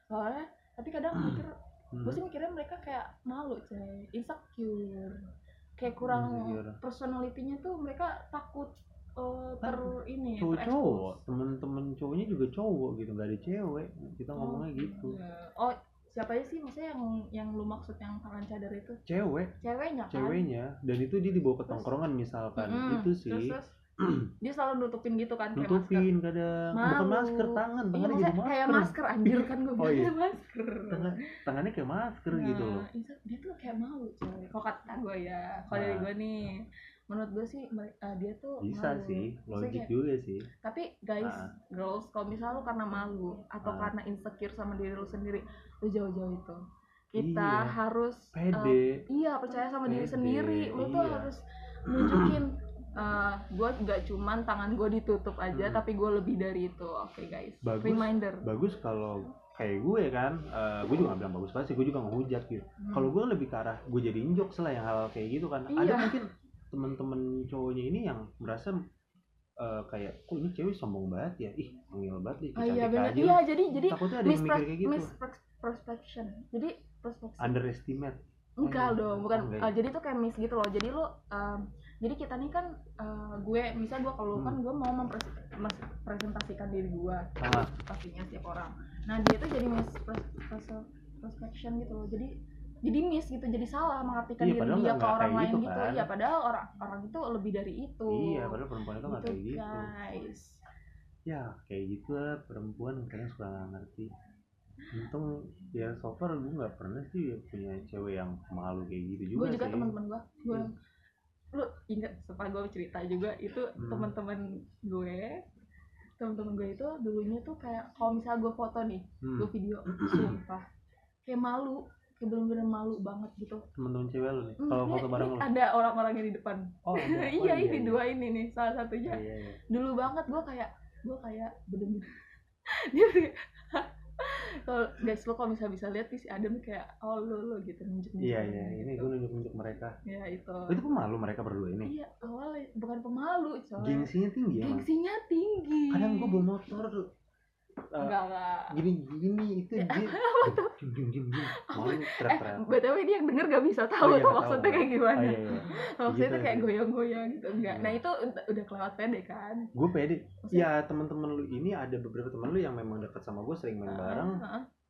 Soalnya tapi kadang mikir Hmm. gue sih mikirnya mereka kayak malu coy. Insecure. Kayak kurang Insecure. personalitinya tuh mereka takut eh, ter ini cowok-cowok temen-temen cowoknya juga cowok gitu nggak ada cewek kita ngomongnya gitu. Iya. oh siapa aja sih maksudnya yang yang lu maksud yang tangan cadar itu? Cewek. Ceweknya kan? Ceweknya dan itu dia dibawa ke tongkrongan misalkan Mm-mm. itu sih. Terus, terus? Dia selalu nutupin gitu kan kayak nutupin kadang. Bukan Malu. masker tangan. Masker iya tangannya jadi masker kayak masker. anjir kan gue Oh, iya. masker. Tangan- tangannya kayak masker Nah, gitu loh. insya- dia tuh kayak malu coy. Kalau kata gue ya kalau dari Nah. gue nih menurut gue sih eh, dia tuh bisa malu. sih logik juga sih tapi guys Ah. girls kalau misalnya lu karena malu atau Ah. karena insecure sama diri lu sendiri lu jauh-jauh itu kita Iya. harus pede iya percaya sama diri Pede, sendiri lu tuh iya. harus nunjukin eh gue nggak cuman tangan gue ditutup aja Hmm. tapi gue lebih dari itu oke guys Bagus. reminder bagus kalau kayak gue kan eh, gue juga gak bilang bagus banget sih gue juga ngehujat gitu Hmm. kalau gue lebih ke arah gue jadi injok lah yang hal kayak gitu kan ada Iya. mungkin temen-temen cowoknya ini yang merasa eh, kayak kok ini cewek sombong banget ya? Ih ngil banget nih Oh iya cantik benar aja. Iya lu." jadi jadi takutnya ada yang mikir kayak gitu. misperception. Jadi perspektif underestimate. Enggak dong bukan. oh, enggak ya? jadi tuh kayak miss gitu loh. Jadi lu em, jadi kita nih kan eh, gue misal gue kalau Hmm. kan gue mau mempresentasikan diri gue Ah. pastinya setiap orang. Nah dia tuh jadi miss perspection gitu loh. Jadi jadi miss gitu jadi salah mengartikan Iya, diri dia ke orang lain gitu gitu, kan. iya padahal orang orang itu lebih dari itu iya padahal perempuan itu nggak gitu kayak gitu guys ya kayak gitu lah perempuan kadang suka nggak ngerti untung ya so far gue nggak pernah sih punya cewek yang malu kayak gitu juga, gue juga teman-teman gue gue Hmm. lu ingat setelah gue cerita juga itu Hmm. teman-teman gue teman-teman gue itu dulunya tuh kayak kalau misalnya gue foto nih hmm. gue video sumpah kayak malu kayak bener-bener malu banget gitu. Temen-temen cewek lu nih Hmm, kalau foto bareng lu? ada orang-orangnya di depan. Oh. Oh, iya ini dua ini nih salah satunya. Iya, iya. dulu banget gue kayak gue kayak bener-bener dia kalau guys lo kalau misalnya bisa lihat si Adam kayak oh lo lo gitu nunjuk iya iya ini gue nunjuk-nunjuk mereka. Ya itu. Oh, itu pemalu mereka berdua ini? Iya awalnya bukan pemalu coy. Gengsinya tinggi gengsinya tinggi. Kadang gue bawa motor enggak enggak. gini gini itu dia. Diem diem diem diem malu eh teriak-teriak btw dia yang denger gak bisa tahu Oh, iya, tuh maksudnya kayak gimana. Oh, iya, iya. maksudnya Gitu tuh kayak sih. goyang-goyang gitu enggak. Nah itu udah, kelewat pede kan? Gue pede. Ya teman-teman lu ini ada beberapa teman lu yang memang dekat sama gue sering main bareng.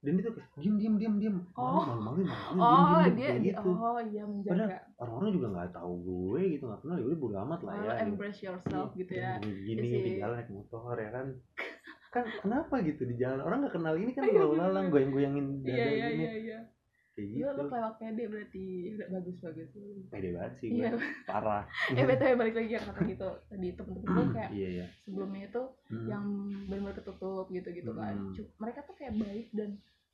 dan dia tuh kayak diem diem diem diem Oh. malu malu malu malu oh diem, diem, dia gitu. oh iya menjaga. Orang-orang juga nggak tahu gue gitu nggak kenal ya udah bodo amat lah oh, ya gitu. embrace yourself gitu ya. gini Iya di jalan naik motor ya kan kan kenapa gitu di jalan? Orang nggak kenal ini kan Iya, lalu lalang bener. goyang-goyangin iya dada iya gini. iya iya. Kayak Lu, gitu. lu kelewat pede berarti udah bagus bagus pede banget sih iya. gue. Parah. Eh btw balik lagi yang kata gitu. Tadi temen-temen gue kayak iya iya. sebelumnya itu Hmm. yang benar-benar ketutup gitu-gitu kan. Hmm. Cu- mereka tuh kayak baik dan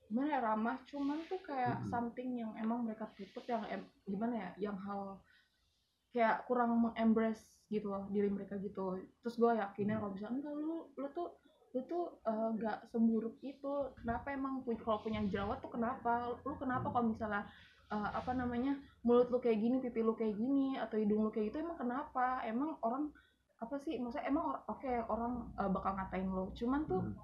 gimana ya ramah. Cuman tuh kayak Hmm. something yang emang mereka tutup yang em- gimana ya yang hal kayak kurang mengembrace gitu loh diri mereka gitu. Terus gue yakinin kalau misalnya enggak lu lu tuh lu tuh eh, nggak seburuk itu. Kenapa emang kalau punya jerawat tuh kenapa? Lu kenapa kalau misalnya eh, apa namanya mulut lu kayak gini pipi lu kayak gini atau hidung lu kayak gitu emang kenapa? Emang orang apa sih maksudnya emang or- oke orang eh, bakal ngatain lo cuman tuh Hmm.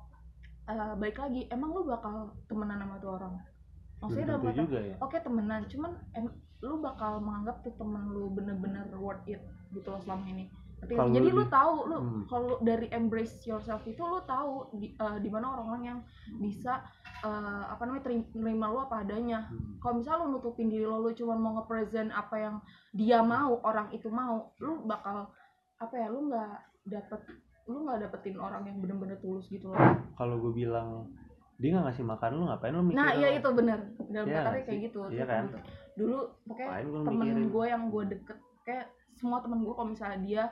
eh, balik lagi emang lu bakal temenan sama tuh orang? Maksudnya dalam kata ya. oke temenan. Cuman em, lu bakal menganggap tuh temen lu bener-bener worth it gitu loh selama ini Kalau jadi lu lu tahu lu Hmm. kalau lu dari embrace yourself itu lu tahu di, di mana orang-orang yang bisa eh, apa namanya terim- nerima lu apa adanya Hmm. kalau misalnya lu nutupin diri lo lu cuma mau nge-present apa yang dia mau orang itu mau lu bakal apa ya lu nggak dapet lu nggak dapetin orang yang bener-bener tulus gitu loh kalau gue bilang dia nggak ngasih makan lu ngapain lu mikirin nah iya lu? itu bener dalam nggak kayak gitu Iya kan? dulu pokoknya temen gue yang gue deket kayak semua temen gue kalau misalnya dia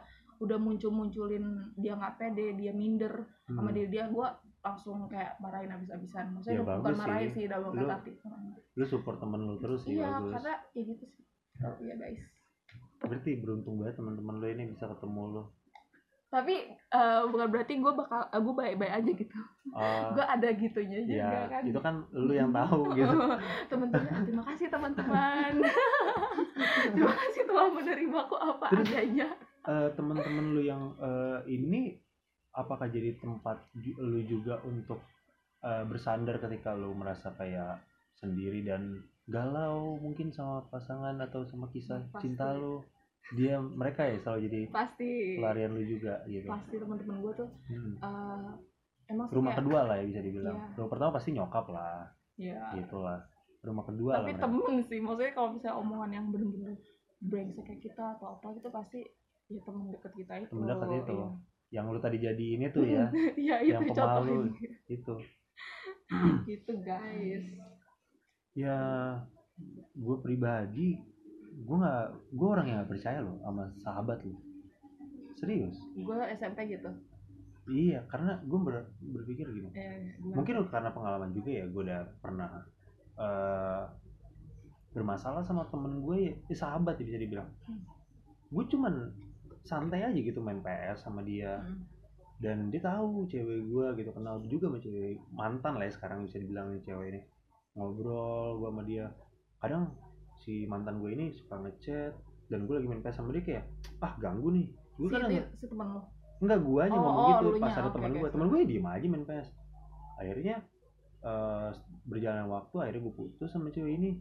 udah muncul munculin dia nggak pede dia minder sama Hmm. diri dia gue langsung kayak marahin abis-abisan maksudnya Ya, bukan marahin sih. sih dalam Lu- kata hati. Lu support temen lu terus sih iya bagus. karena ya gitu sih. Oh, iya guys. Berarti beruntung banget teman-teman lu ini bisa ketemu lu. Tapi eh, bukan berarti gue bakal uh, gue baik-baik aja gitu. Oh gue ada gitunya juga ya kan. itu kan lu yang tahu gitu. Teman-teman terima kasih teman-teman. Terima kasih telah menerima aku apa Terus- adanya Eh, teman-teman lu yang eh, ini apakah jadi tempat lu juga untuk eh, bersandar ketika lu merasa kayak sendiri dan galau mungkin sama pasangan atau sama kisah Pasti. cinta lu dia mereka ya selalu jadi pasti pelarian lu juga gitu pasti teman-teman gue tuh Hmm. eh, emang rumah kayak- kedua lah ya bisa dibilang Iya. rumah pertama pasti nyokap lah ya gitu lah rumah kedua tapi lah mereka. temen sih maksudnya kalau misalnya omongan yang bener-bener brengsek kayak kita atau apa itu pasti ya temen deket kita itu Temen deket itu. iya. yang lu tadi jadi ini tuh ya Yang itu pemalu. contohin itu gitu guys ya gue pribadi gue nggak gue orang yang nggak percaya loh sama sahabat lu serius gue SMP gitu iya karena gue ber- berpikir gini eh, gimana? mungkin karena pengalaman juga ya gue udah pernah eh, bermasalah sama temen gue ya eh, sahabat ya bisa dibilang Hmm. gue cuman santai aja gitu main PS sama dia. Mm. dan dia tahu cewek gue gitu kenal juga sama cewek mantan lah ya sekarang bisa dibilang nih cewek ini. Ngobrol gue sama dia. Kadang si mantan gue ini suka ngechat dan gue lagi main PS sama dia kayak ah ganggu nih. Gue si, kadang si, si temen lo enggak gue aja Oh, ngomong oh, gitu pas ada Oke, teman gue teman gue ya diem aja main PS akhirnya eh, berjalan waktu akhirnya gue putus sama cewek ini.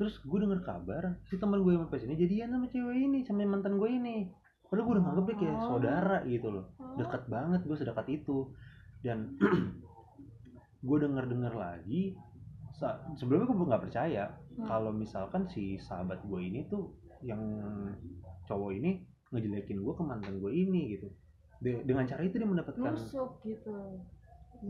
Terus gue denger kabar si teman gue yang main PS ini jadian sama cewek ini sama mantan gue ini padahal gue udah nganggep dia kayak Oh. saudara gitu loh Oh. dekat banget gue sedekat itu dan gue denger dengar lagi sebelumnya gue nggak percaya Hmm. kalau misalkan si sahabat gue ini tuh yang cowok ini ngejelekin gue ke mantan gue ini gitu De- dengan cara itu dia mendapatkan nusuk gitu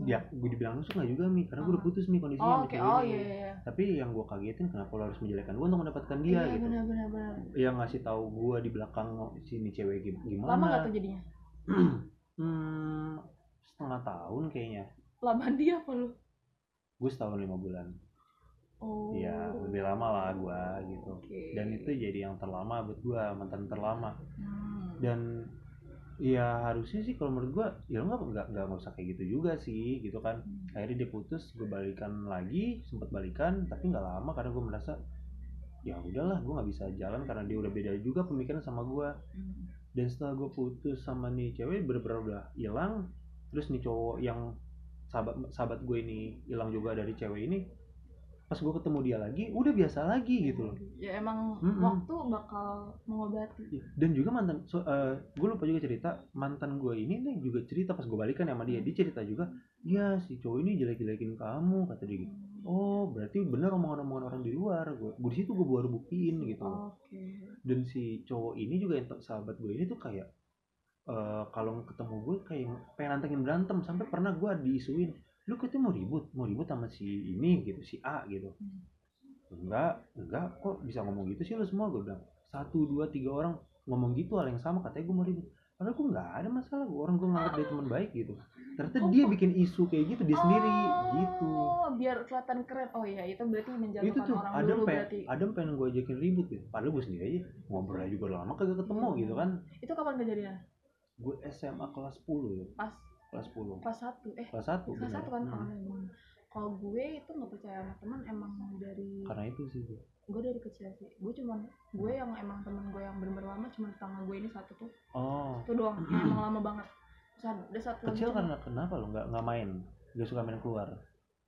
ya gue dibilang nusuk nggak juga mi karena gue udah Ah. putus mi kondisinya oh cewek oh iya iya iya. tapi yang gue kagetin kenapa lo harus menjelekkan gue untuk mendapatkan dia iya gitu? benar benar benar. Yang ngasih tahu gue di belakang sini cewek gim- gimana. Lama nggak tuh jadinya? Hmm, setengah tahun kayaknya. Lama dia apa lu? Gue setahun lima bulan. Oh. Iya lebih lama lah gue gitu. Oke. Dan itu jadi yang terlama buat gue mantan terlama. Hmm. dan ya harusnya sih kalau menurut gua ya lo nggak nggak nggak usah kayak gitu juga sih gitu kan Hmm. akhirnya dia putus gue balikan lagi sempat balikan tapi nggak lama karena gue merasa ya udahlah gue nggak bisa jalan karena dia udah beda juga pemikiran sama gua Hmm. dan setelah gue putus sama nih cewek bener-bener udah hilang terus nih cowok yang sahabat sahabat gue ini hilang juga dari cewek ini pas gue ketemu dia lagi udah biasa lagi gitu loh. Ya emang Mm-mm. waktu bakal mengobati. Iya, dan juga mantan so, gue lupa juga cerita mantan gue ini nih juga cerita pas gue balikan sama dia dia cerita juga ya si cowok ini jelek-jelekin kamu kata dia gitu. Oh berarti bener omongan-omongan orang di luar gue gue di situ gue baru buktiin gitu loh. oke. Dan si cowok ini juga yang sahabat gue ini tuh kayak eh, kalau ketemu gue kayak pengen nantengin berantem sampai pernah gue diisuin lu katanya mau ribut? Mau ribut sama si ini gitu si A gitu. Hmm. enggak enggak. Kok bisa ngomong gitu sih lu semua? Gue bilang satu dua tiga orang ngomong gitu hal yang sama. Katanya gue mau ribut. Padahal gue nggak ada masalah. Gue orang gue nganggap dia teman baik gitu. Ternyata dia bikin isu kayak gitu dia sendiri. Gitu. oh biar kelihatan keren. Oh iya itu berarti itu menjatuhkan tuh orang Adam dulu pengen berarti. Adam pengen gue ajakin ribut gitu. Padahal gue sendiri aja ngobrol aja juga lama kagak ketemu Hmm. gitu kan. Itu kapan kejadiannya? Gue SMA kelas 10 ya. Pas kelas 10 kelas satu eh kelas 1 kelas satu kan bener. kalau gue itu nggak percaya sama teman emang dari karena itu sih gue gue dari kecil sih. Gue cuman gue yang emang temen gue yang bener-bener lama cuman tetangga gue ini satu tuh. Oh. Itu doang yang emang lama banget. Ada satu kecil cuman- karena kenapa lo nggak nggak main? Gak suka main keluar?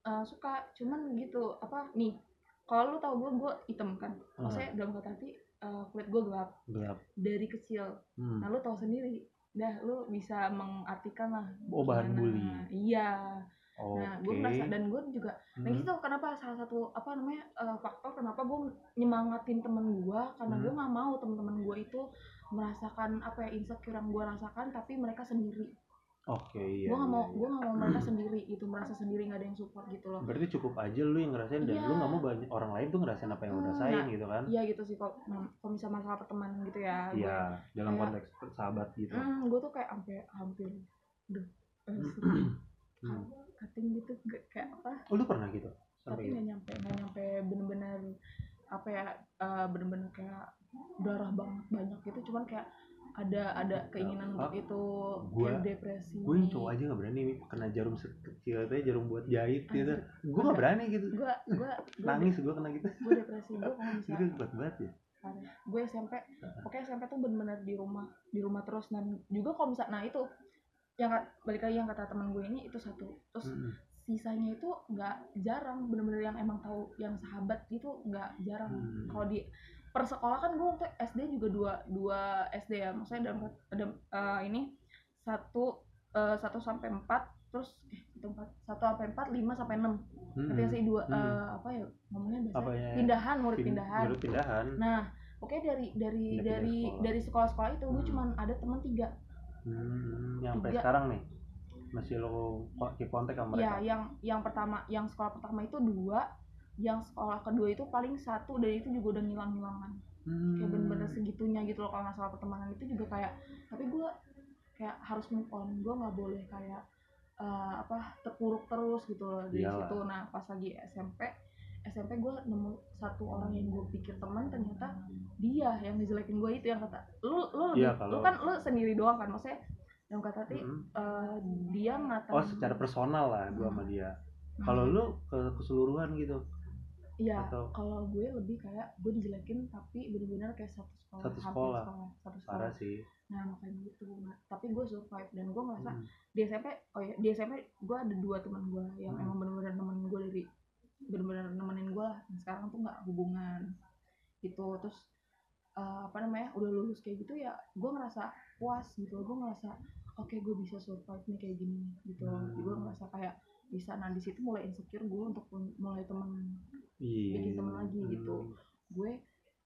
Eh, suka cuman gitu apa nih. Kalau lu tau gue gue hitam kan. Hmm. maksudnya dalam kata arti eh, kulit gue gelap. Gelap. Dari kecil. Hmm. nah lu tahu sendiri dah lu bisa mengartikan lah Oh, bahan gimana. bully. iya oke nah gue merasa dan gue juga nah Hmm. itu kenapa salah satu apa namanya eh, faktor kenapa gue nyemangatin temen gue karena Hmm. gue nggak mau temen-temen gue itu merasakan apa ya insecure yang gue rasakan tapi mereka sendiri Oke iya. gue nggak iya, mau iya. gue nggak mau mereka sendiri gitu merasa sendiri nggak ada yang support gitu loh Berarti cukup aja lu yang ngerasain dan Iya. lu nggak mau banyak orang lain tuh ngerasain apa yang lu Hmm, rasain nah, gitu kan? iya gitu sih kalau nah, kalau misalnya masalah pertemanan gitu ya Iya, dalam kayak- konteks sahabat gitu. hmm, gue tuh kayak hampir hampir duh eh, Hmm. cutting gitu gak, kayak apa Oh lu pernah gitu? tapi Sampai gitu? nggak nyampe nggak nyampe bener-bener apa ya eh, bener-bener kayak darah banget banyak gitu cuman kayak ada ada keinginan untuk Ah, itu gua- kayak depresi Gue yang cowok aja nggak berani nih kena jarum sekecil itu jarum buat jahit gitu. Gue nggak Ada. berani gitu. gue gue Nangis gue kena gitu. gue depresi gue kalau misalnya banget ya. gue SMP pokoknya SMP tuh bener-bener di rumah di rumah terus dan juga kalau misalnya nah itu yang balik lagi yang kata teman gue ini itu satu terus Mm-mm. sisanya itu nggak jarang bener-bener yang emang tahu yang sahabat gitu nggak jarang Hmm. kalau di per sekolah kan gue waktu SD juga dua dua SD ya maksudnya dalam ada eh, ini satu eh, satu sampai empat terus eh satu empat satu sampai empat lima sampai enam Mm-mm. tapi sih dua Hmm. eh, apa ya ngomongnya biasanya Apa ya? pindahan murid Pin- pindahan Baru pindahan. nah oke dari dari Pindah-pindah dari sekolah. dari sekolah-sekolah itu gue Hmm. cuman ada teman tiga Hmm, nyampe Tiga. sekarang nih masih lo keep kontak sama ya mereka. yang yang pertama yang sekolah pertama itu dua yang sekolah kedua itu paling satu dan itu juga udah ngilang-ngilangan Hmm. kayak bener-bener segitunya gitu loh kalau masalah pertemanan itu juga kayak tapi gue kayak harus move on gue nggak boleh kayak eh, apa terpuruk terus gitu loh Iyalah. situ nah pas lagi SMP SMP gue nemu satu orang yang gue pikir teman ternyata dia yang ngejelekin gue itu yang kata lu lu lebih Iya, lu kalau- kan lu sendiri doang kan maksudnya yang kata tadi Mm-mm. eh, dia ngatain Oh secara personal lah gue sama dia. Hmm. Kalau lu ke keseluruhan gitu Iya, atau- kalau gue lebih kayak gue dijelekin tapi bener-bener kayak satu sekolah, Satu hampir sekolah. satu sekolah. parah sih. Nah makanya gitu, nah, tapi gue survive dan gue ngerasa Hmm. di SMP, oh ya di SMP gue ada dua teman gue yang Hmm. emang bener-bener nemenin gue dari bener-bener nemenin gue lah. Dan sekarang tuh nggak hubungan gitu, terus eh, apa namanya udah lulus kayak gitu ya gue ngerasa puas gitu, gue ngerasa oke gue bisa survive nih kayak gini gitu, Hmm. gue ngerasa kayak bisa nah di situ mulai insecure gue untuk mulai temen Iya. bikin temen lagi gitu. gue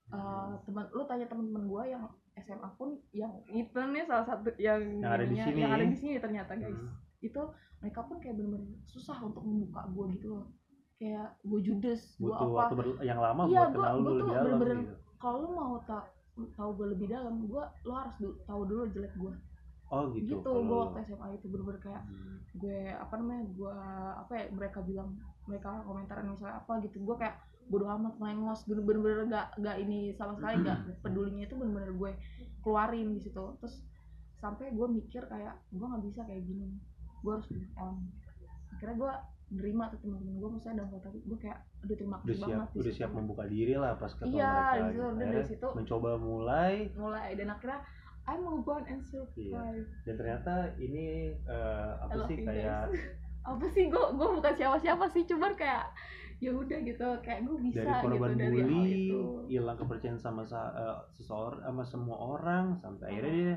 eh, teman lu tanya teman-teman gue yang SMA pun yang itu nih salah satu yang Yang ada di sini. yang ada di sini ternyata guys Hmm. itu mereka pun kayak bener-bener susah untuk membuka gue gitu loh kayak gue judes gue apa waktu ber- yang lama Iya, buat kenal lu tuh lebih dalam gitu. kalau lu mau tak tahu gue lebih dalam gue lo harus du- tahu dulu jelek gue oh gitu, gitu, kalau gue waktu SMA itu bener-bener kayak Hmm. gue apa namanya gue apa ya mereka bilang mereka komentaran misalnya apa gitu gue kayak bodo amat melengos bener-bener gak, gak ini sama sekali gak pedulinya itu bener-bener gue keluarin di situ terus sampai gue mikir kayak gue nggak bisa kayak gini gue harus move on akhirnya gue nerima tuh teman-teman gue maksudnya dalam kata gue kayak aduh terima udah kasih siap banget di udah siap membuka diri lah pas ketemu Iya, mereka gitu. udah dari Akhirnya situ. mencoba mulai mulai dan akhirnya I move on and survive dan ternyata ini I apa sih kayak apa sih gue gue bukan siapa-siapa sih cuman kayak ya udah gitu kayak gue bisa dari korban gitu bully hilang kepercayaan sama sa- eh, seseorang sama semua orang sampai akhirnya dia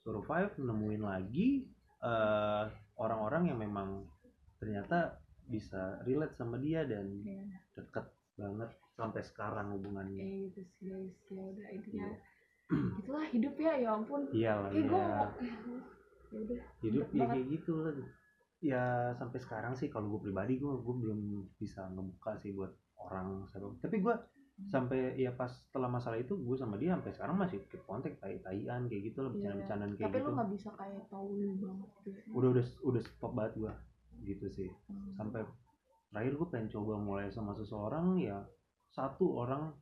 survive nemuin lagi eh, orang-orang yang memang ternyata bisa relate sama dia dan Iya. deket banget sampai sekarang hubungannya. Kayak gitu sih guys. Ya udah intinya Iya. itulah hidup ya ya ampun. Iyalah kayak gue ya ya udah hidup ya kayak gitu lah. Ya sampai sekarang sih kalau gue pribadi gue gue belum bisa ngebuka sih buat orang siapa tapi gue sampai ya pas setelah masalah itu gue sama dia sampai sekarang masih keep kontak tai taian kayak gitu loh Iya, bercanda-bercandaan kayak tapi gitu. lu nggak bisa kayak tahu banget gitu ya. udah udah udah stop banget gue gitu sih. Hmm. sampai terakhir gue pengen coba mulai sama seseorang ya satu orang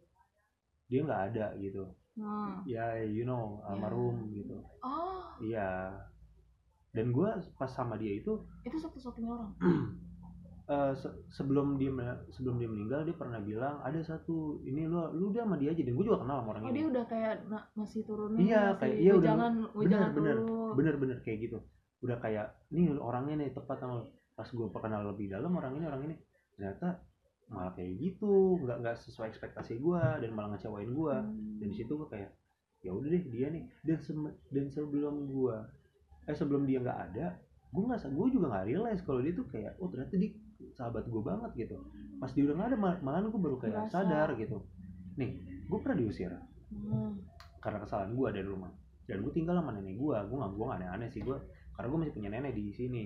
dia nggak ada gitu nah ya you know Ya. almarhum gitu. Oh. Iya. Dan gue pas sama dia itu itu satu-satunya orang? Eh, se- sebelum dia sebelum dia meninggal dia pernah bilang ada satu ini lu lu udah sama dia aja. Dan gue juga kenal sama orang oh ini. dia udah kayak na- masih turunin Iya, masih kayak- iya, udah- jangan bener, jangan bener, dulu bener-bener kayak gitu. Udah kayak nih orangnya nih tepat sama pas gue kenal lebih dalam orang ini orang ini ternyata malah kayak gitu nggak nggak sesuai ekspektasi gue dan malah ngecewain gue Hmm. dan di situ gue kayak ya udah deh dia nih. Dan sem- dan sebelum gue eh sebelum dia nggak ada gue nggak gue juga nggak realize kalau dia tuh kayak oh ternyata dia sahabat gue banget gitu. Pas dia udah nggak ada mal- malahan gue baru kayak sadar gitu. Nih gue pernah diusir. Hmm. karena kesalahan gue dari rumah. Dan gue tinggal sama nenek gue gue nggak gue aneh-aneh sih. Gue karena gue masih punya nenek di sini.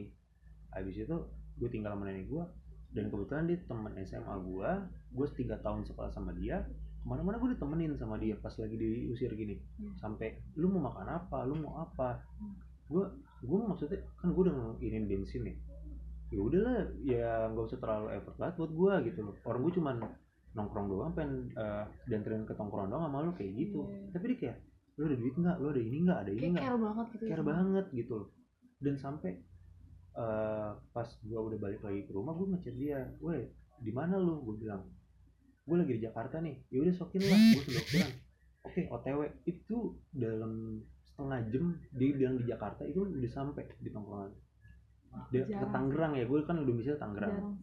Habis itu gue tinggal sama nenek gue dan kebetulan dia teman SMA gue gue tiga tahun sekolah sama dia ke mana-mana gue ditemenin sama dia pas lagi diusir gini. Hmm. sampai lu mau makan apa? Lu mau apa? Gue gue maksudnya kan gue udah nginin bensin nih. Ya udahlah ya nggak usah terlalu effort banget buat gue gitu loh. Orang gue cuman nongkrong doang pengen uh, dianterin ke tongkrongan doang sama lu kayak gitu. Iya. tapi dia kayak lu ada duit nggak? Lu ada ini nggak? Ada ini nggak? care banget gitu ya. Care banget gitu loh. Dan sampai eh, pas gua udah balik lagi ke rumah gua ngechat dia weh di mana lu? Gue bilang gue lagi di Jakarta nih. Ya udah sokin lah. Gue sudah bilang oke otw itu dalam setengah jam dia bilang di Jakarta itu udah sampai di tongkrongan. Dia ke. Tangerang ya gue kan udah bisa Tangerang.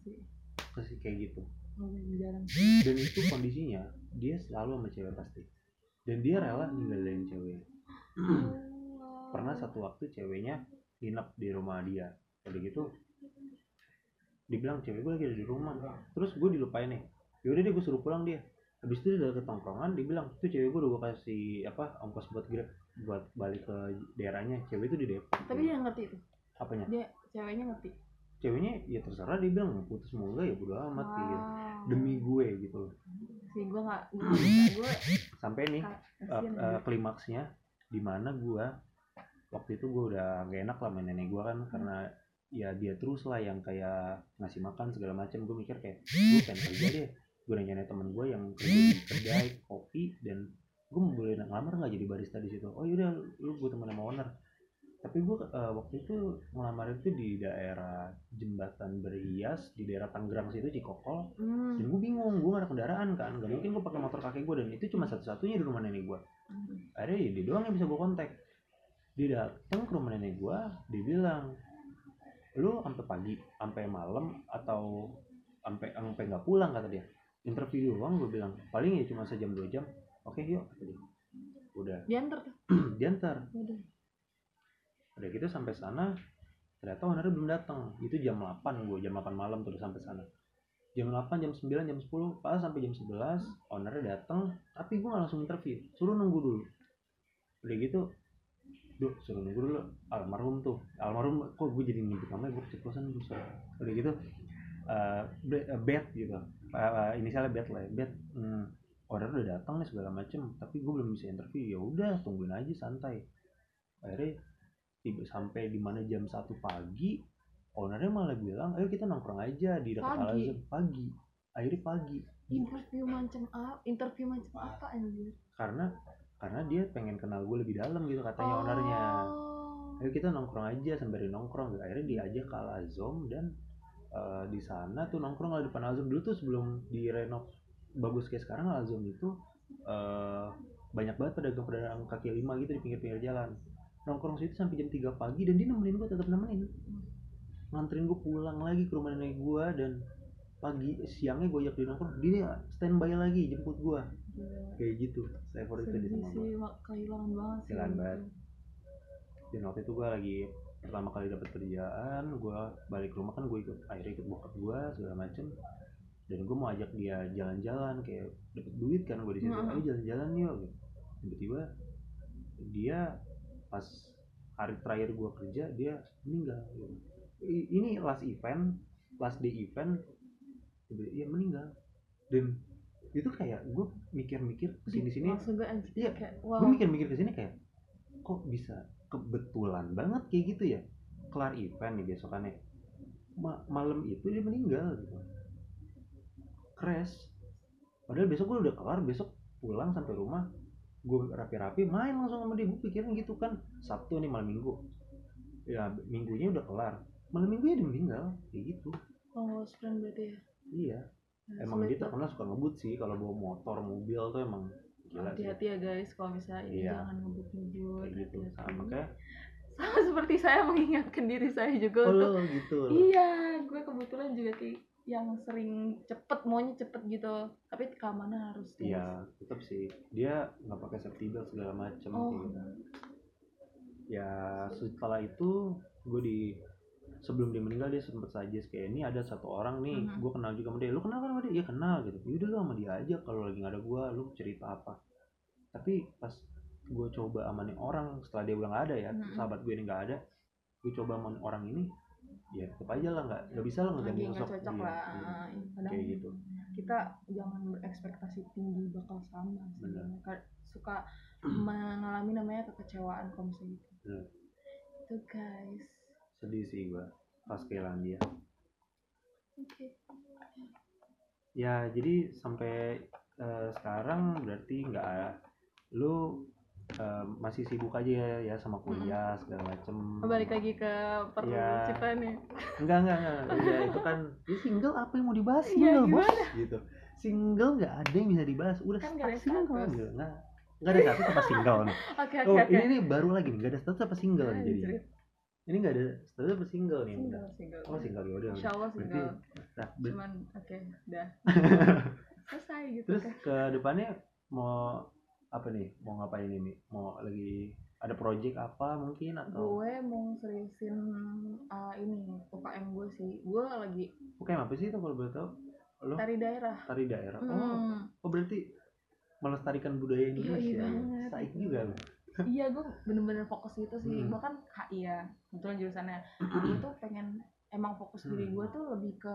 Kasih kayak gitu. Oh, jarang dan itu kondisinya dia selalu sama cewek pasti. Dan dia rela ninggalin cewek. Pernah satu waktu ceweknya nginep di rumah dia udah gitu dibilang cewek gue lagi ada di rumah. Terus gue dilupain nih. Yaudah deh gue suruh pulang dia. Habis itu dia udah ke tongkrongan dia bilang tuh cewek gue udah gue kasih apa ongkos buat grab buat balik ke daerahnya. Cewek itu di Depok. Tapi dia ngerti itu? Apanya? Dia ceweknya ngerti? Ceweknya ya terserah dia bilang putus enggak ya bodo amat kayak gitu. Wow. demi gue gitu loh. Sih gue nggak gue gue sampai nih uh, uh, ya. klimaksnya di mana gua waktu itu gua udah gak enak lah sama nenek gua kan karena ya dia terus lah yang kayak ngasih makan segala macam gue mikir kayak gue pengen kerja deh gue nanya temen gue yang kerja di kedai kopi dan gue mau boleh ngelamar nggak jadi barista di situ? Oh yaudah lu gue temen sama owner. Tapi gue uh, waktu itu ngelamar itu di daerah jembatan berhias di daerah Tangerang situ Cikokol Hmm. dan gue bingung gue gak ada kendaraan kan. Gak mungkin gue pakai motor kakek gue dan itu cuma satu-satunya di rumah nenek gue Hmm. akhirnya ya dia doang yang bisa gue kontak. Dia datang ke rumah nenek gue dia bilang lu sampai pagi sampai malam atau sampai sampai nggak pulang kata dia. Interview doang gue bilang. Paling ya cuma sejam dua jam. Oke yuk kata dia. Udah. Diantar diantar udah udah gitu sampai sana ternyata ownernya belum datang. Itu jam 8 gue jam 8 malam tuh udah sampai sana. Jam 8 jam 9 jam 10 pas sampai jam 11 ownernya datang. Tapi gue gak langsung interview. Suruh nunggu dulu. Udah gitu Duh, suruh nunggu dulu. Almarhum tuh. Almarhum kok gue jadi nyebut namanya? Gue keceplosan gue udah gitu eh be- eh, gitu. Uh, uh, inisialnya bet lah ya. Bet hmm, order udah datang nih segala macem. Tapi gue belum bisa interview. Ya udah tungguin aja santai. Akhirnya tiba sampai di mana jam satu pagi ownernya malah bilang ayo kita nongkrong aja di dekat Pagi? Al Azhar pagi. Akhirnya pagi. Interview macam apa interview macam apa anjir? Karena karena dia pengen kenal gue lebih dalam gitu katanya ownernya. Oh. ayo kita nongkrong aja sembari nongkrong. Gitu. akhirnya diajak ke Al Azom dan eh, di sana tuh nongkrong lah di depan Al Azom dulu tuh sebelum direnov bagus kayak sekarang Al Azom itu eh, banyak banget pedagang-pedagang kaki lima gitu di pinggir-pinggir jalan. Nongkrong situ sampai jam 3 pagi dan dia nemenin gue tetap nemenin. Nganterin gue pulang lagi ke rumah nenek gue dan pagi siangnya gue ajak dia nongkrong dia standby lagi jemput gue Gila. kayak gitu saya itu di sama sih kehilangan banget sih Kehilangan banget. dan waktu itu gue lagi pertama kali dapat kerjaan gue balik ke rumah kan gue ikut akhirnya ikut bokap gue segala macem dan gue mau ajak dia jalan-jalan kayak dapet duit kan gue di situ ayo jalan-jalan yuk gitu. tiba-tiba dia pas hari terakhir gue kerja dia meninggal gitu. Ini last event last day event dia meninggal dan itu kayak gue mikir-mikir ke sini sini langsung gue anjir Iya. kayak wow. gue mikir-mikir ke sini kayak kok bisa kebetulan banget kayak gitu ya? Kelar event nih besokannya. Ma- malam itu dia meninggal gitu. Crash. Padahal besok gue udah kelar besok pulang sampai rumah gue rapi-rapi main langsung sama dia. Gue pikirin gitu kan sabtu nih malam minggu. Ya minggunya udah kelar. Malam minggunya dia meninggal kayak gitu. Oh friend berarti ya? Iya emang sulit dia terkenal suka ngebut sih kalau bawa motor mobil tuh emang gila hati-hati ya guys kalau misalnya ini Iya. jangan ngebut-ngebut kayak gitu sama makanya sama seperti saya mengingatkan diri saya juga oh untuk gitu iya gue kebetulan juga kayak yang sering cepet maunya cepet gitu tapi keamanan harus. Iya, tetap sih. Dia nggak pakai safety belt segala macam oh kayak gitu. Ya setelah itu gue di sebelum dia meninggal dia sempet suggest kayak ini ada satu orang nih Mhm. gue kenal juga sama dia lu kenal kan sama dia iya kenal gitu yaudah lu sama dia aja kalau lagi nggak ada gue lu cerita apa tapi pas gue coba sama nih orang setelah dia udah nggak ada ya Mhm. sahabat gue ini nggak ada gue coba sama orang ini ya tetap aja lah nggak nggak bisa lah nggak sosok cocok dia. lah Iya. Iya, kadang kayak gitu kita jangan berekspektasi tinggi bakal sama sih suka mengalami namanya kekecewaan kalau misalnya gitu Bener. itu guys sedih sih gue pas kehilangan dia. Oke. Ya jadi sampai eh, sekarang berarti nggak lu eh, masih sibuk aja ya, ya sama kuliah segala macem. Balik lagi ke Iya. percintaan ya? Enggak enggak enggak ya itu kan ya single apa yang mau dibahas? Iya, single bos. gitu. Single nggak ada yang bisa dibahas. Udah Kan nggak ada single. Gitu nggak nggak ada status apa single nih? Oke oke oh oke ini nih baru lagi nih nggak ada status apa single nih jadi. Ini nggak ada status apa single nih udah single single oh single ya udah Insya Allah berarti single nah, ber- cuman oke udah selesai gitu Terus kan ke depannya mau apa nih? Mau ngapain ini? Mau lagi ada project apa mungkin atau gue mau seriusin uh, ini UKM gue sih gue lagi Oke, apa sih itu kalau boleh tahu? Lo dari daerah tari daerah. Oh, Hmm. oh berarti melestarikan budaya Iya, Indonesia. iya ya? banget. Saik juga lo. Iya gue bener-bener fokus gitu sih Hmm. gue kan HI ya kebetulan jurusannya gue tuh pengen emang fokus diri Hmm. gue tuh lebih ke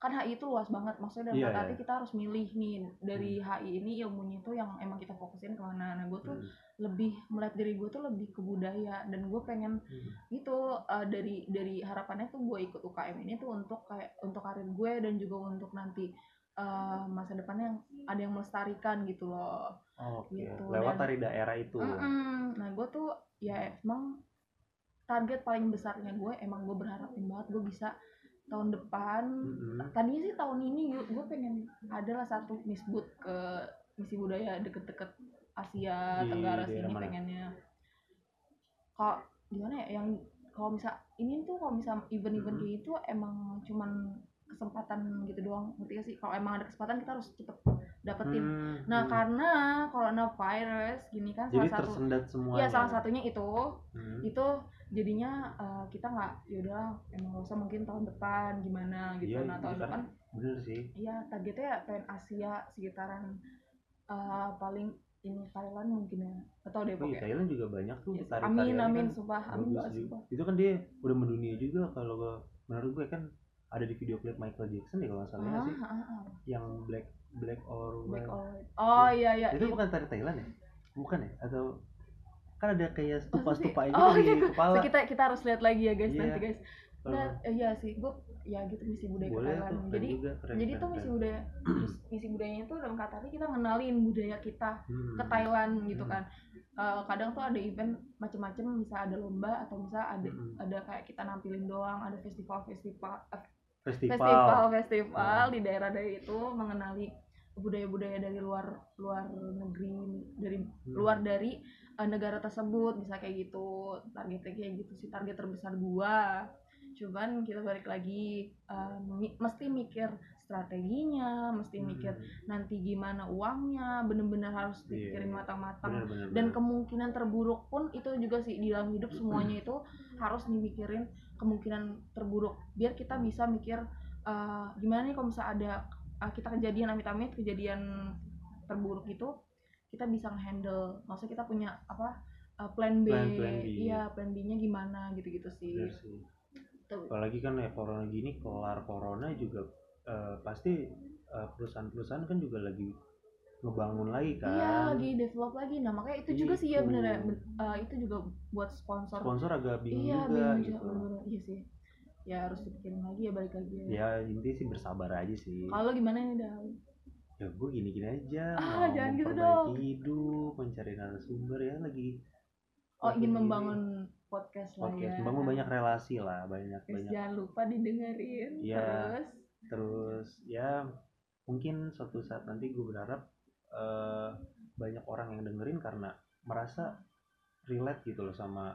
kan HI itu luas banget maksudnya dalam iya. arti kita harus milih nih dari HI ini ilmunya itu yang emang kita fokusin ke mana nah gue tuh Hmm. lebih melihat diri gue tuh lebih ke budaya dan gue pengen Hmm. gitu uh, dari dari harapannya tuh gue ikut UKM ini tuh untuk kayak untuk karir gue dan juga untuk nanti uh, masa depannya yang ada yang melestarikan gitu loh Oh, Oke, Gitu, lewat dan- tari daerah itu. Mm-mm. Nah gue tuh ya emang target paling besarnya gue emang gue berharapin banget gue bisa tahun depan. Mm-mm. Tadinya sih tahun ini gue, pengen adalah satu misbud ke misi budaya deket-deket Asia Di Tenggara daerah sini mana? pengennya. Kalau gimana ya yang kalau misal ini tuh kalau misal event-event Mm-mm. kayak itu emang cuman kesempatan gitu doang ngerti gak sih kalau emang ada kesempatan kita harus cepet dapetin Hmm, Nah, hmm. karena coronavirus gini kan jadi salah satu semuanya. Iya, salah satunya itu. Hmm. Itu jadinya eh, kita nggak yaudah emang gak usah mungkin tahun depan gimana gitu. Iya, nah, tahun karena- depan bener sih Iya, targetnya ya pengen Asia sekitaran eh, paling ini Thailand mungkin ya. Atau deh oh iya. Thailand juga banyak tuh Iya sih. tari Amin amin sumpah, amin banget sumpah. itu kan dia udah mendunia juga kalau menurut gue kan ada di video klip Michael Jackson ya kalau nggak salah ya Ah, sih ah, ah. yang black black or Black white or white. Oh iya iya. itu iya. bukan tari Thailand ya bukan ya atau kan ada kayak stupa-stupa itu Oh, di iya, kepala So, kita kita harus lihat lagi ya guys Iya. nanti guys. Nah, eh, iya sih, gue ya gitu misi budaya boleh Thailand. tuh Jadi juga keren, jadi keren, tuh misi keren. budaya misi budayanya tuh dalam kata kita ngenalin budaya kita Hmm. ke Thailand gitu Hmm. kan. Eh, kadang tuh ada event macem-macem bisa ada lomba atau bisa ada Hmm. ada kayak kita nampilin doang ada festival festival festival, festival Hmm. di daerah dari itu mengenali budaya-budaya dari luar luar negeri dari Hmm. luar dari eh, negara tersebut bisa kayak gitu targetnya kayak gitu sih target terbesar gua cuman kita balik lagi mi- mesti mikir strateginya mesti mikir Hmm. nanti gimana uangnya bener-bener harus Iya, dipikirin iya. matang-matang dan kemungkinan terburuk pun itu juga sih di dalam hidup semuanya itu harus dimikirin kemungkinan terburuk biar kita bisa mikir eh, gimana nih kalau misalnya ada eh, kita kejadian amit-amit kejadian terburuk itu kita bisa ngehandle maksudnya kita punya apa eh, plan B, Plan- plan B. iya plan B-nya gimana gitu-gitu sih Bener sih. Tuh. apalagi kan ya corona gini kelar corona juga eh, pasti perusahaan-perusahaan kan juga lagi ngebangun lagi kan iya lagi develop lagi. Nah makanya itu juga sih ya bener. Ya ben- eh, itu juga buat sponsor. Sponsor agak bingung iya juga bingung gitu. juga iya sih. Ya harus dipikirin lagi ya balik lagi ya, ya intinya sih bersabar aja sih. Kalau gimana nih Dal? ya gue gini-gini aja. Ah, mau jangan gitu dong. hidup mencari narasumber ya lagi oh ingin membangun podcast, lah podcast ya membangun banyak relasi lah banyak Guys, banyak. jangan lupa didengerin Iya. terus. terus ya mungkin suatu saat nanti gue berharap eh, banyak orang yang dengerin karena merasa relate gitu loh sama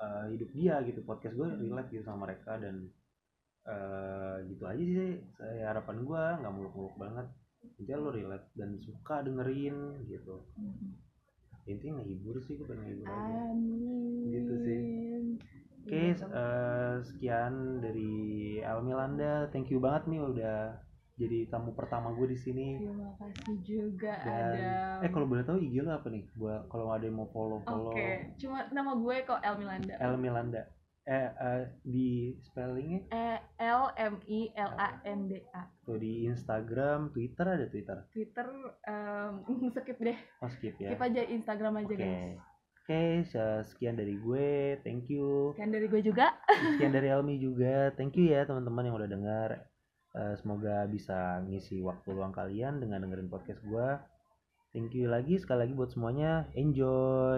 eh, hidup dia gitu. Podcast gue relate gitu sama mereka dan eh, gitu aja sih saya harapan gue nggak muluk-muluk banget. Intinya lo relate dan suka dengerin gitu. Intinya ngehibur sih gue pengen ngehibur aja. Amin. Gitu sih. Oke, Iya, s- eh, sekian dari Elmi Landa. Thank you banget nih udah jadi tamu pertama gue di sini. terima kasih juga Dan Adam eh kalau boleh tahu IG lo apa nih? Gua kalau ada yang mau follow follow oke cuma nama gue kok El Milanda Elmi Landa. Eh, eh, di spellingnya E L M I L A N D A tuh di Instagram, Twitter ada Twitter. Twitter em, skip deh Oh skip ya. skip aja Instagram aja Oke. guys Oke, se- sekian dari gue. Thank you. kan dari gue juga Sekian dari Elmi juga. Thank you ya teman-teman yang udah dengar. Eh, semoga bisa ngisi waktu luang kalian dengan dengerin podcast gue. Thank you lagi sekali lagi buat semuanya. Enjoy.